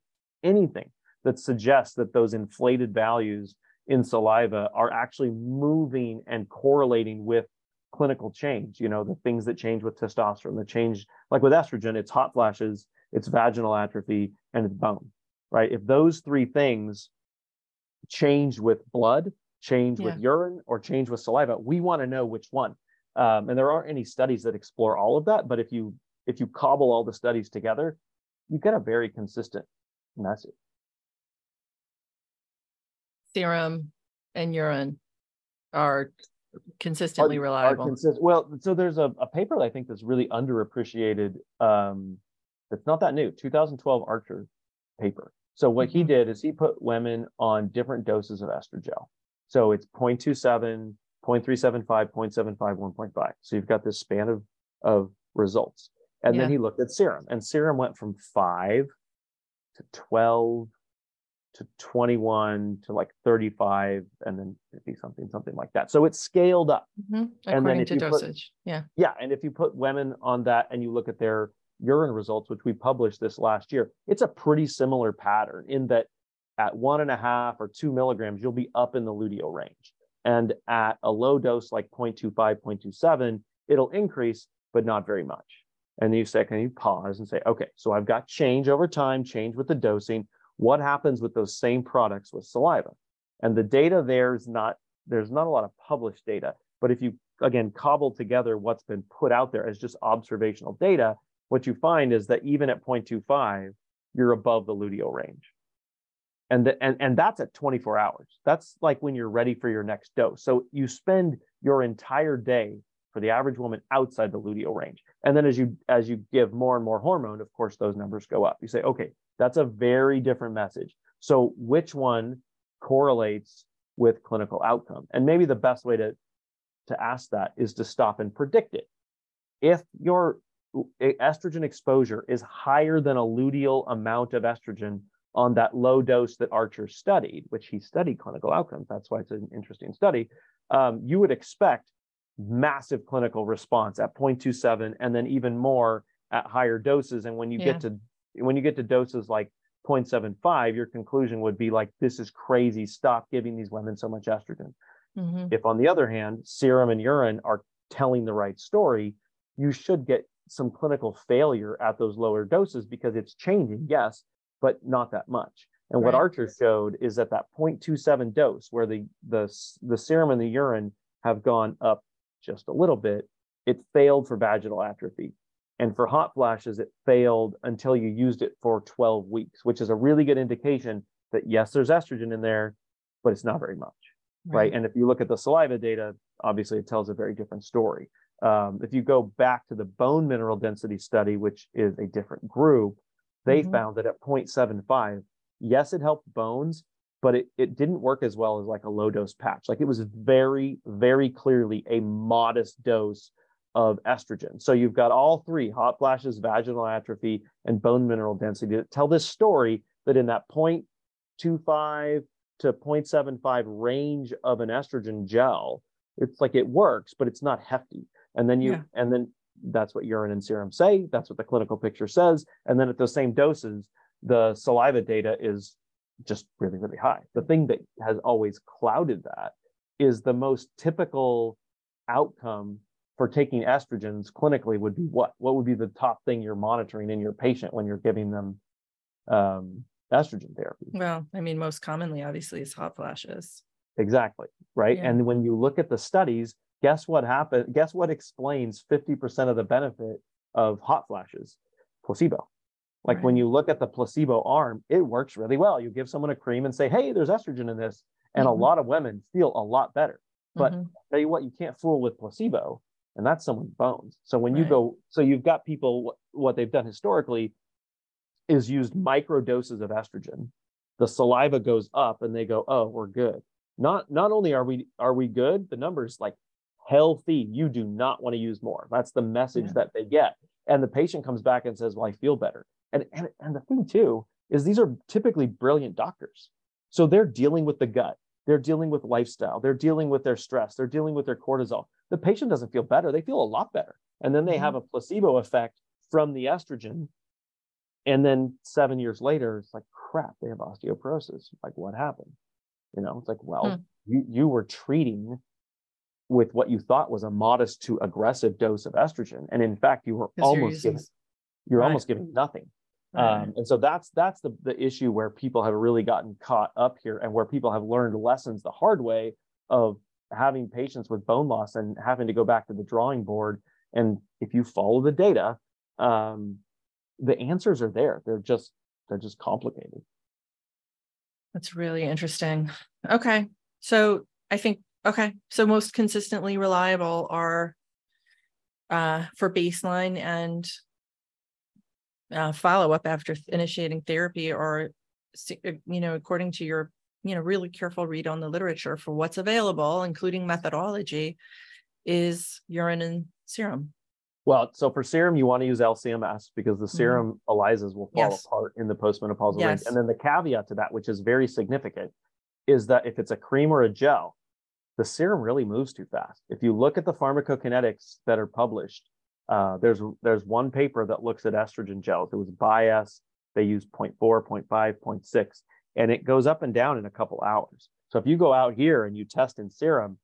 anything that suggests that those inflated values in saliva are actually moving and correlating with clinical change you know the things that change with testosterone the change like with estrogen it's hot flashes it's vaginal atrophy and it's bone right? If those three things change with blood change yeah. with urine or change with saliva we want to know which one. Um, and there aren't any studies that explore all of that but if you if you cobble all the studies together you get a very consistent message. Serum and urine are consistently are, reliable. Are consist- well, so there's a, a paper I think that's really underappreciated. Um, that's not that new, 2012 Archer paper. So what mm-hmm. he did is he put women on different doses of estrogel. So it's 0.27, 0.375, 0.75, 1.5. So you've got this span of, of results. And yeah. then he looked at serum, and serum went from five to 12 to 21 to like 35 and then 50 something something like that so it's scaled up mm-hmm. according to dosage put, yeah yeah and if you put women on that and you look at their urine results which we published this last year it's a pretty similar pattern in that at one and a half or two milligrams you'll be up in the luteal range And at a low dose like 0.25, 0.27, it'll increase, but not very much. And then you say, can you pause and say, okay, so I've got change over time, change with the dosing. What happens with those same products with saliva? And the data there is not, there's not a lot of published data. But if you, again, cobble together what's been put out there as just observational data, what you find is that even at 0.25, you're above the luteal range. And, the, and, and that's at 24 hours. That's like when you're ready for your next dose. So you spend your entire day for the average woman outside the luteal range. And then as you as you give more and more hormone, of course, those numbers go up. You say, okay, that's a very different message. So which one correlates with clinical outcome? And maybe the best way to to ask that is to stop and predict it. If your estrogen exposure is higher than a luteal amount of estrogen on that low dose that Archer studied, which he studied clinical outcomes, that's why it's an interesting study, um, you would expect massive clinical response at 0.27 and then even more at higher doses. And when you yeah. get to when you get to doses like 0.75, your conclusion would be like, this is crazy. Stop giving these women so much estrogen. Mm-hmm. If, on the other hand, serum and urine are telling the right story, you should get some clinical failure at those lower doses because it's changing, yes, but not that much. And right. what Archer showed is that that 0.27 dose, where the the the serum and the urine have gone up just a little bit, it failed for vaginal atrophy. And for hot flashes, it failed until you used it for 12 weeks, which is a really good indication that yes, there's estrogen in there, but it's not very much right. right? And if you look at the saliva data, obviously it tells a very different story. Um, if you go back to the bone mineral density study, which is a different group, they mm-hmm. found that at 0.75, yes, it helped bones, but it, it didn't work as well as like a low dose patch. Like it was very, very clearly a modest dose of estrogen. So you've got all three hot flashes, vaginal atrophy, and bone mineral density that tell this story that in that 0.25 to 0.75 range of an estrogen gel, it's like it works, but it's not hefty. And then you, yeah. and then that's what urine and serum say. That's what the clinical picture says. And then at those same doses, the saliva data is just really, really high. The thing that has always clouded that is the most typical outcome for taking estrogens clinically would be what? What would be the top thing you're monitoring in your patient when you're giving them um, estrogen therapy. Well, I mean, most commonly, obviously, is hot flashes. Exactly. Right. Yeah. And when you look at the studies, guess what happened? Guess what explains 50% of the benefit of hot flashes? Placebo. Like right. when you look at the placebo arm, it works really well. You give someone a cream and say, hey, there's estrogen in this. And mm-hmm. a lot of women feel a lot better. But mm-hmm. tell you what, you can't fool with placebo, and that's someone's bones. So when right. you go, so you've got people, what they've done historically is used micro doses of estrogen. The saliva goes up and they go, oh, we're good. Not not only are we are we good, the numbers like healthy. You do not want to use more. That's the message yeah. that they get. And the patient comes back and says, Well, I feel better. And, and and the thing too is these are typically brilliant doctors. So they're dealing with the gut, they're dealing with lifestyle, they're dealing with their stress, they're dealing with their cortisol. The patient doesn't feel better, they feel a lot better. And then they mm-hmm. have a placebo effect from the estrogen and then seven years later, it's like, crap, they have osteoporosis. Like, what happened? You know, it's like, well, hmm. you, you were treating with what you thought was a modest to aggressive dose of estrogen. And in fact, you were almost giving, you're right. almost giving nothing. Right. Um, and so that's that's the, the issue where people have really gotten caught up here and where people have learned lessons the hard way of having patients with bone loss and having to go back to the drawing board. And if you follow the data, um, the answers are there. They're just they're just complicated. That's really interesting. Okay. So I think okay. So most consistently reliable are uh, for baseline and uh, follow up after initiating therapy, or uh, you know, according to your you know really careful read on the literature for what's available, including methodology, is urine and serum. Well, so for serum, you want to use LCMS because the mm-hmm. serum mm-hmm. ELISAs will fall yes. apart in the postmenopausal yes. range. And then the caveat to that, which is very significant, is that if it's a cream or a gel, the serum really moves too fast. If you look at the pharmacokinetics that are published, uh, there's there's one paper that looks at estrogen gels. It was bias. They use 0.4, 0.5, 0.6, and it goes up and down in a couple hours. So if you go out here and you test in serum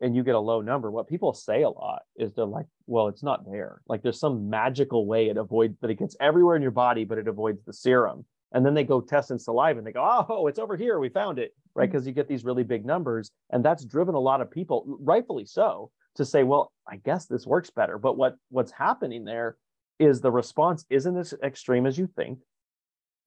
and you get a low number, what people say a lot is they're like, well, it's not there. Like there's some magical way it avoids that it gets everywhere in your body, but it avoids the serum. And then they go test in saliva and they go, oh, it's over here. We found it. Right. Because mm-hmm. you get these really big numbers. And that's driven a lot of people, rightfully so, to say, well, I guess this works better. But what what's happening there is the response isn't as extreme as you think.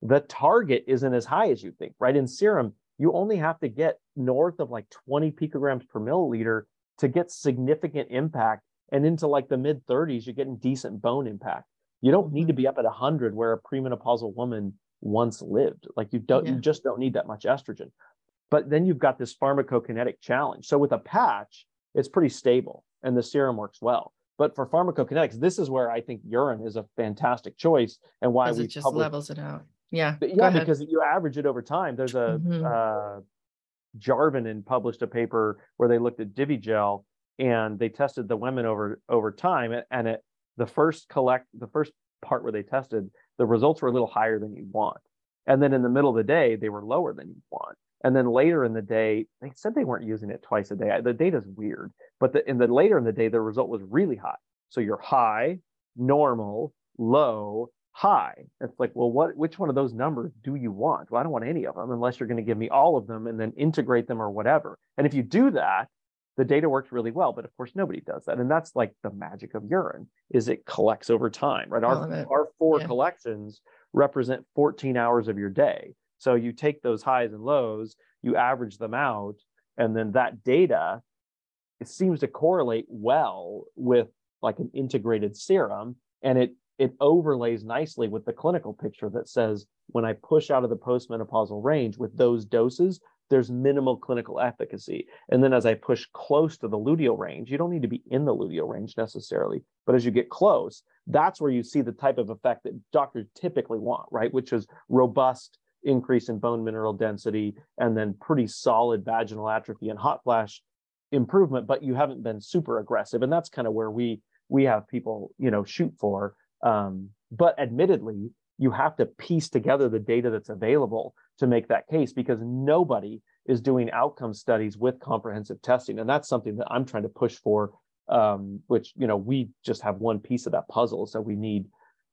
The target isn't as high as you think, right? In serum, you only have to get north of like 20 picograms per milliliter to get significant impact. And into like the mid 30s, you're getting decent bone impact. You don't need to be up at 100 where a premenopausal woman once lived. Like you don't, yeah. you just don't need that much estrogen. But then you've got this pharmacokinetic challenge. So with a patch, it's pretty stable and the serum works well. But for pharmacokinetics, this is where I think urine is a fantastic choice and why we just published... levels it out. Yeah. But yeah, because you average it over time. There's a mm-hmm. uh, Jarvinen published a paper where they looked at Divigel and they tested the women over over time, and it the first collect the first part where they tested the results were a little higher than you want, and then in the middle of the day they were lower than you want, and then later in the day they said they weren't using it twice a day. The data's weird, but the, in the later in the day the result was really high. So you're high, normal, low, high. It's like, well, what which one of those numbers do you want? Well, I don't want any of them unless you're going to give me all of them and then integrate them or whatever. And if you do that, the data works really well. But of course, nobody does that. And that's like the magic of urine is it collects over time, right? Our, our four yeah. collections represent 14 hours of your day. So you take those highs and lows, you average them out, and then that data it seems to correlate well with like an integrated serum and it it overlays nicely with the clinical picture that says when I push out of the postmenopausal range with those doses, there's minimal clinical efficacy. And then as I push close to the luteal range, you don't need to be in the luteal range necessarily, but as you get close, that's where you see the type of effect that doctors typically want, right? Which is robust increase in bone mineral density and then pretty solid vaginal atrophy and hot flash improvement, but you haven't been super aggressive. And that's kind of where we we have people, you know, shoot for um, but admittedly, you have to piece together the data that's available to make that case because nobody is doing outcome studies with comprehensive testing. And that's something that I'm trying to push for, um, which, you know, we just have one piece of that puzzle. So we need,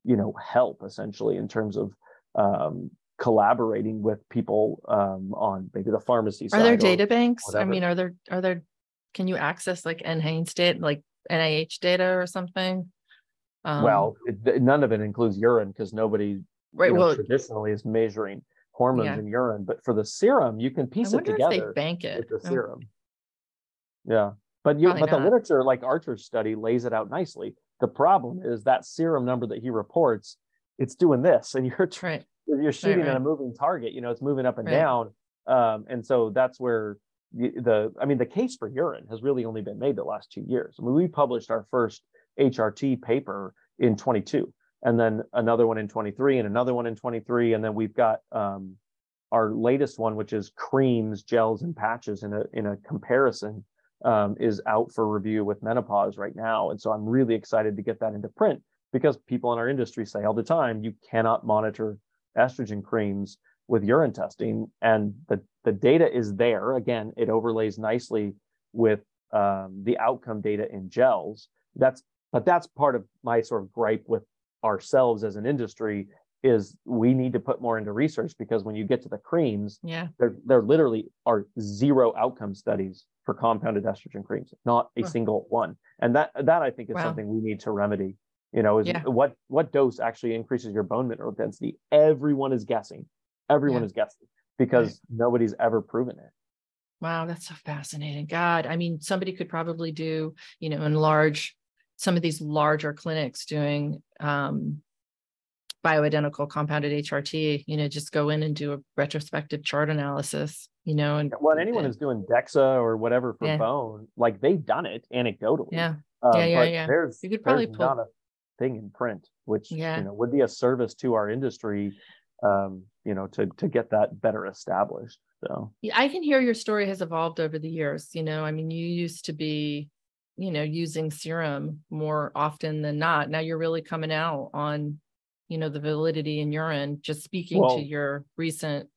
you know, help essentially in terms of um, collaborating with people um, on maybe the pharmacy are there data banks? Whatever. I mean, are there, are there, can you access like NHANES data, like NIH data or something? Um, well, it, none of it includes urine because nobody right, you know, well, traditionally is measuring hormones yeah. in urine. But for the serum, you can piece it together. They bank it with the oh. serum. Yeah, but you, but not. the literature, like Archer's study, lays it out nicely. The problem is that serum number that he reports, it's doing this, and you're right. You're shooting right, right. at a moving target. You know, it's moving up and down, um, and so that's where the, the I mean, the case for urine has really only been made the last two years. I mean, we published our first HRT paper in 22, and then another one in 23, and another one in 23, and then we've got um, our latest one, which is creams, gels, and patches in a in a comparison, um, is out for review with menopause right now, and so I'm really excited to get that into print because people in our industry say all the time you cannot monitor estrogen creams with urine testing, and the the data is there. Again, it overlays nicely with um, the outcome data in gels. That's but that's part of my sort of gripe with ourselves as an industry is we need to put more into research because when you get to the creams, yeah, there there literally are zero outcome studies for compounded estrogen creams, not a huh. single one. And that that I think is wow. something we need to remedy. You know, is yeah. what what dose actually increases your bone mineral density? Everyone is guessing. Everyone yeah. is guessing because right. nobody's ever proven it. Wow, that's so fascinating. God, I mean, somebody could probably do, you know, in large some of these larger clinics doing um, bioidentical compounded HRT, you know, just go in and do a retrospective chart analysis, you know, and well, anyone who's doing DEXA or whatever for yeah. bone, like they've done it anecdotally. Yeah. Uh, yeah, yeah, yeah. There's you could probably pull... thing in print, which yeah. you know would be a service to our industry, um, you know, to to get that better established. So yeah, I can hear your story has evolved over the years. You know, I mean, you used to be you know using serum more often than not now you're really coming out on you know the validity in urine just speaking well, to your recent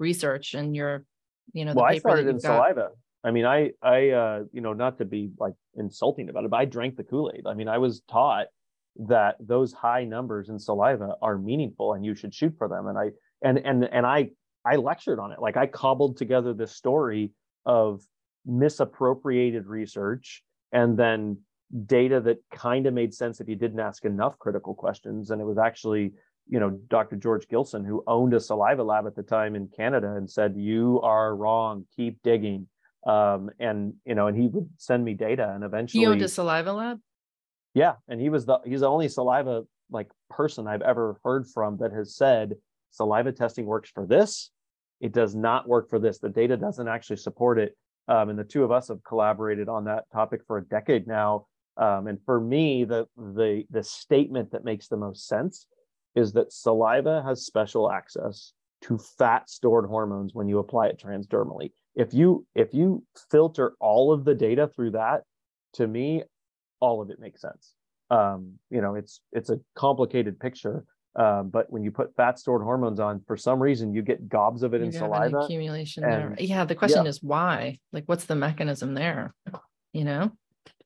research and your you know, well, the I paper started in got. saliva. I mean, I, I, uh, you know, not to be like insulting about it, but I drank the Kool Aid. I mean, I was taught that those high numbers in saliva are meaningful and you should shoot for them. And I, and, and, and I, I lectured on it. Like I cobbled together this story of misappropriated research and then data that kind of made sense if you didn't ask enough critical questions. And it was actually, you know, Dr. George Gillson, who owned a saliva lab at the time in Canada and said, you are wrong, keep digging. Um, and, you know, and he would send me data and eventually. He owned a saliva lab. Yeah, and he was the he's the only saliva like person I've ever heard from that has said saliva testing works for this. It does not work for this. The data doesn't actually support it. Um, and the two of us have collaborated on that topic for a decade now. Um, and for me, the the the statement that makes the most sense is that saliva has special access to fat stored hormones when you apply it transdermally. If you if you filter all of the data through that, to me, all of it makes sense. Um, you know, it's it's a complicated picture, um, but when you put fat stored hormones on, for some reason you get gobs of it You in saliva. accumulation there. Yeah. The question is why? Like, what's the mechanism there? You know?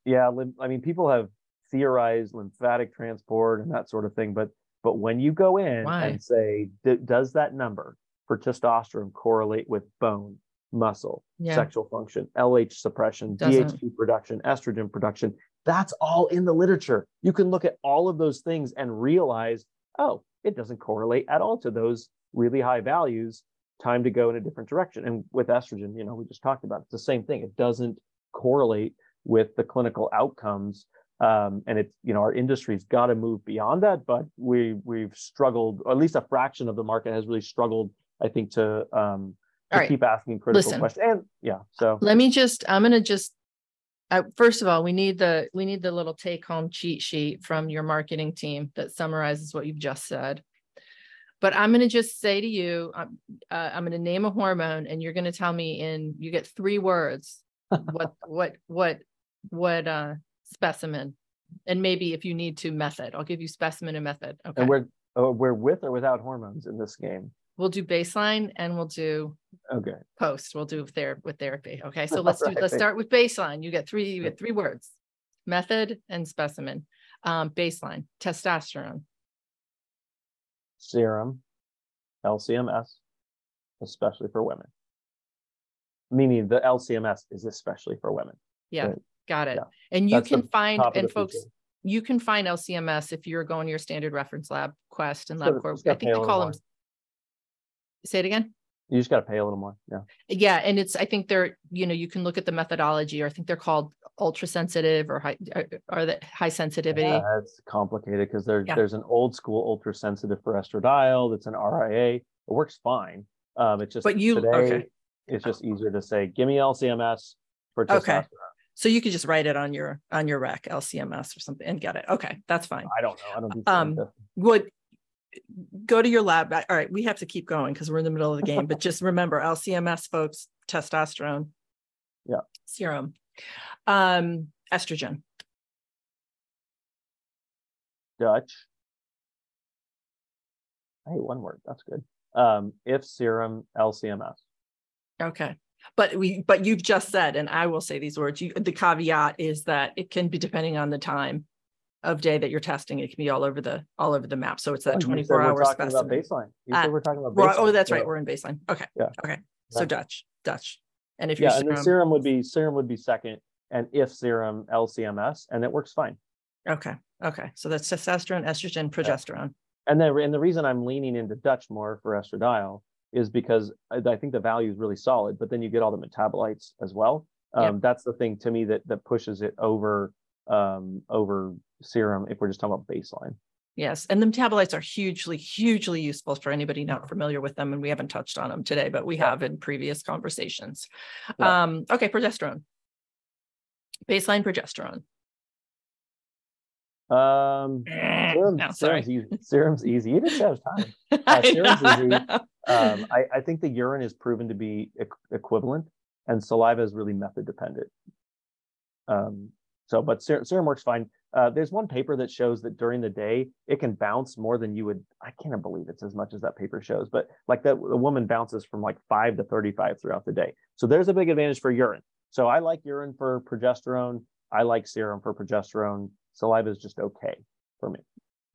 Yeah, I mean, people have theorized lymphatic transport and that sort of thing, but but when you go in Why? and say, "D- does that number for testosterone correlate with bone, muscle, Yeah. sexual function, LH suppression, Doesn't. DHT production, estrogen production. That's all in the literature. You can look at all of those things and realize, oh, it doesn't correlate at all to those really high values. Time to go in a different direction. And with estrogen, you know, we just talked about it. it's the same thing. It doesn't correlate with the clinical outcomes. Um, and it's, you know, our industry's got to move beyond that, but we we've struggled, or at least a fraction of the market has really struggled, I think, to um to All right. keep asking critical Listen. questions. And yeah, so Let me just, I'm gonna just, uh, first of all, we need the, we need the little take home cheat sheet from your marketing team that summarizes what you've just said. But I'm gonna just say to you, I'm, uh, I'm gonna name a hormone and you're gonna tell me in, you get three words. What, what, what, what, uh, specimen? And maybe if you need to method, I'll give you specimen and method. Okay. and we're uh, we're with or without hormones in this game. We'll do baseline and we'll do Okay. post we'll do ther- with therapy okay so let's do Alright. let's start with baseline you get three you get three words method and specimen um baseline testosterone Serum, LCMS, especially for women. Meaning the LCMS is especially for women. yeah Right. got it Yeah. and you That's can find and folks chain. you can find lcms if you're going to your standard reference lab quest and labcorp i think they call them say it again You just got to pay a little more. Yeah. yeah and it's i think they're you know you can look at the methodology or i think they're called ultra sensitive or high are, are the high sensitivity Yeah, it's complicated because there, Yeah. there's an old school ultra sensitive for estradiol that's an RIA. It works fine. Um, it's just But you- today, okay. it's just easier to say, give me LCMS for Okay. so you could just write it on your on your rec lcms or something and get it okay that's fine I don't know. I don't do Um, scientific. Go to your lab. All right, we have to keep going because we're in the middle of the game, but just remember LCMS folks, testosterone. Yeah. Serum. Um, estrogen. Dutch. Hey, one word. That's good. Um, if serum LCMS. Okay. But we but you've just said, and I will say these words, you the caveat is that it can be depending on the time of day that you're testing, it can be all over the all over the map. So it's that Oh, you said 24 we're hour talking about baseline. You said we're talking about baseline. oh, that's right. We're in baseline. Okay. Yeah. Okay. So Yeah. Dutch, Dutch. And if you're Yeah, and then serum, serum would be serum would be second, and if serum LCMS, and it works fine. okay. Okay. So that's testosterone, estrogen, progesterone. And then, and the reason I'm leaning into Dutch more for estradiol is because I, I think the value is really solid, but then you get all the metabolites as well. Yeah. Um, That's the thing to me that that pushes it over um, over serum if we're just talking about baseline. Yes, and the metabolites are hugely, hugely useful for anybody not familiar with them, and we haven't touched on them today, but we have in previous conversations. Yeah. Um, okay, progesterone. Baseline progesterone. Um, serum, no, sorry. serum's, easy. serum's easy. You just have time. I serum's know, I easy. know. Um, I, I think the urine is proven to be equ- equivalent, and saliva is really method dependent. Um, so, but ser- serum works fine. Uh, there's one paper that shows that during the day it can bounce more than you would. I can't believe it's as much as that paper shows, but like that, the woman bounces from like five to 35 throughout the day. So there's a big advantage for urine. So I like urine for progesterone. I like serum for progesterone. Saliva is just okay for me.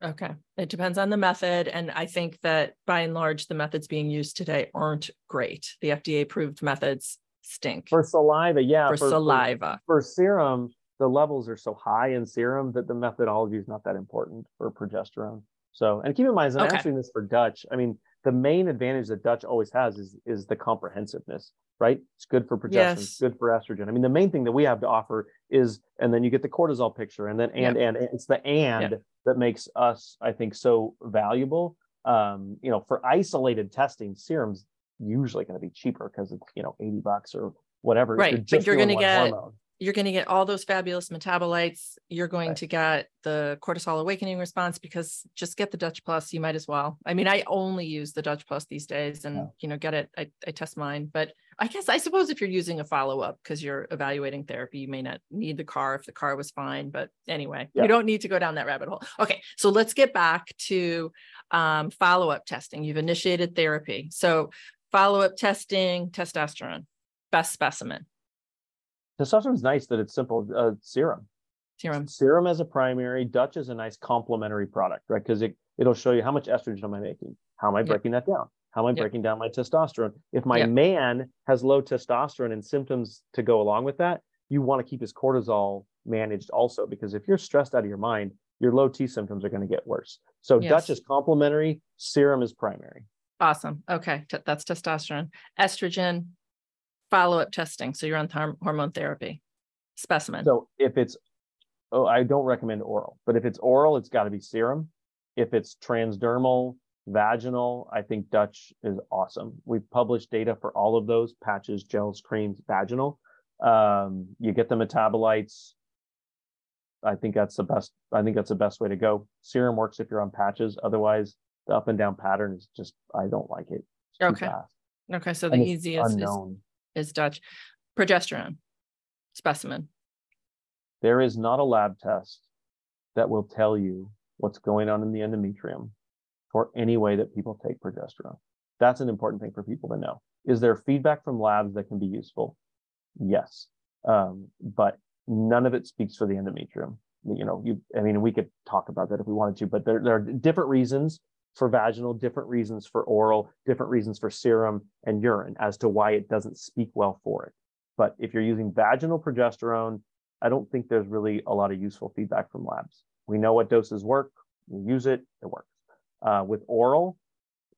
Okay. It depends on the method. And I think that by and large, the methods being used today aren't great. The FDA approved methods stink. For saliva, yeah. For, for saliva. For, for, serum, the levels are so high in serum that the methodology is not that important for progesterone. So, and keep in mind, as I'm okay. answering this for Dutch, I mean, the main advantage that Dutch always has is is the comprehensiveness, right? It's good for progesterone, yes. it's good for estrogen. I mean, the main thing that we have to offer is, and then you get the cortisol picture, and then and yep. and, it's the and yep. that makes us, I think, so valuable. Um, you know, for isolated testing, serums usually going to be cheaper because it's you know 80 bucks or whatever. Right, you're but you're going to get hormone you're going to get all those fabulous metabolites. You're going right. to get the cortisol awakening response because just get the Dutch Plus. You might as well. I mean, I only use the Dutch Plus these days, and yeah. you know, get it. I, I test mine, but I guess I suppose if you're using a follow up because you're evaluating therapy, you may not need the car if the car was fine. But anyway, yeah. you don't need to go down that rabbit hole. Okay, so let's get back to um, follow up testing. You've initiated therapy, so follow up testing, testosterone, best specimen Testosterone is nice that it's simple. Uh, serum. Serum. Serum as a primary. Dutch is a nice complementary product, right? Because it, it'll show you how much estrogen am I making? How am I breaking that down? How am I breaking down my testosterone? If my man has low testosterone and symptoms to go along with that, you want to keep his cortisol managed also, because if you're stressed out of your mind, your low T symptoms are going to get worse. So yes. Dutch is complementary, serum is primary. Awesome. Okay. T- that's testosterone. Estrogen, follow-up testing. So you're on th- hormone therapy specimen. So if it's, oh, I don't recommend oral, but if it's oral, it's got to be serum. If it's transdermal, vaginal, I think Dutch is awesome. We've published data for all of those patches, gels, creams, vaginal. Um, you get the metabolites. I think that's the best. I think that's the best way to go. Serum works if you're on patches. Otherwise, the up and down pattern is just I don't like it. Okay. Fast. Okay. So the easiest unknown. is is Dutch. Progesterone specimen. There is not a lab test that will tell you what's going on in the endometrium for any way that people take progesterone. That's an important thing for people to know. Is there feedback from labs that can be useful? Yes. Um, but none of it speaks for the endometrium. You know, you, I mean, we could talk about that if we wanted to, but there, there are different reasons for vaginal, different reasons for oral, different reasons for serum and urine as to why it doesn't speak well for it. But if you're using vaginal progesterone, I don't think there's really a lot of useful feedback from labs. We know what doses work, we use it, it works. Uh, with oral,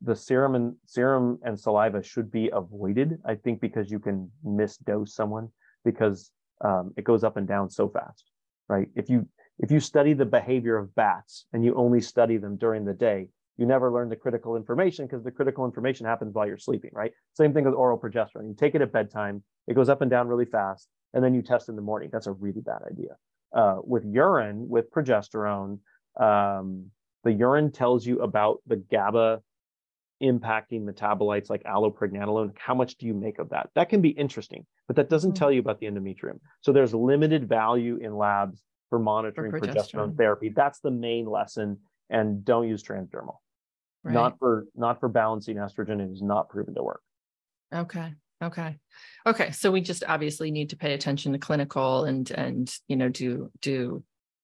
the serum and serum and saliva should be avoided. I think because you can misdose someone because um, it goes up and down so fast, right? If you if you study the behavior of bats and you only study them during the day, you never learn the critical information because the critical information happens while you're sleeping, right? Same thing with oral progesterone. You take it at bedtime, it goes up and down really fast, and then you test in the morning. That's a really bad idea. Uh, with urine, with progesterone, um, the urine tells you about the GABA impacting metabolites like allopregnanolone. How much do you make of that? That can be interesting, but that doesn't mm-hmm. tell you about the endometrium. So there's limited value in labs for monitoring for progesterone. progesterone therapy. That's the main lesson and don't use transdermal. Right. Not for not for balancing estrogen. It is not proven to work. Okay. Okay. Okay. So we just obviously need to pay attention to clinical and and you know do do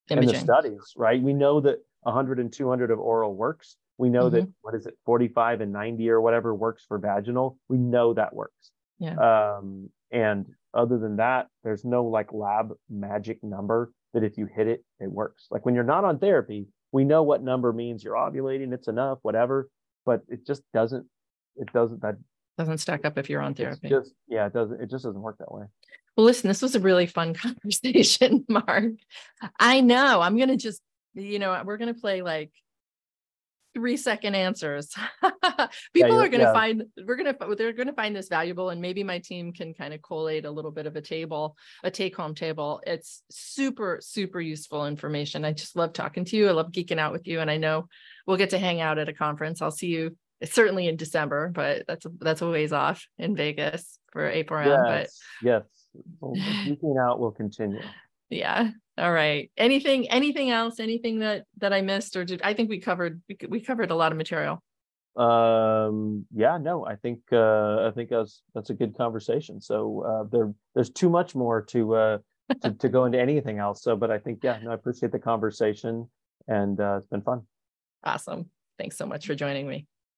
imaging. And the studies, right? We know that 100 and 200 of oral works. We know mm-hmm. that what is it, 45 and 90 or whatever works for vaginal. We know that works. Yeah. Um, and other than that, there's no like lab magic number that if you hit it, it works. Like when you're not on therapy, we know what number means you're ovulating, it's enough, whatever, but it just doesn't, it doesn't, that doesn't stack up if you're on therapy. Just, yeah, it doesn't, it just doesn't work that way. Well, listen, this was a really fun conversation, Mark. I know I'm going to just, you know, we're going to play like three second answers. People yeah, are going to yeah. find we're going to they're going to find this valuable, and maybe my team can kind of collate a little bit of a table, a take home table. It's super super useful information. I just love talking to you. I love geeking out with you, and I know we'll get to hang out at a conference. I'll see you certainly in December, but that's a, that's a ways off in Vegas for A4M. Yes, but yes, well, geeking out will continue. Yeah. All right. Anything, anything else? Anything that that I missed, or did I think we covered? We, we covered a lot of material. Um, yeah, no, I think uh, I think that's that's a good conversation. So uh, there there's too much more to uh, to, to go into anything else. So, but I think yeah, no, I appreciate the conversation, and uh, it's been fun. Awesome. Thanks so much for joining me.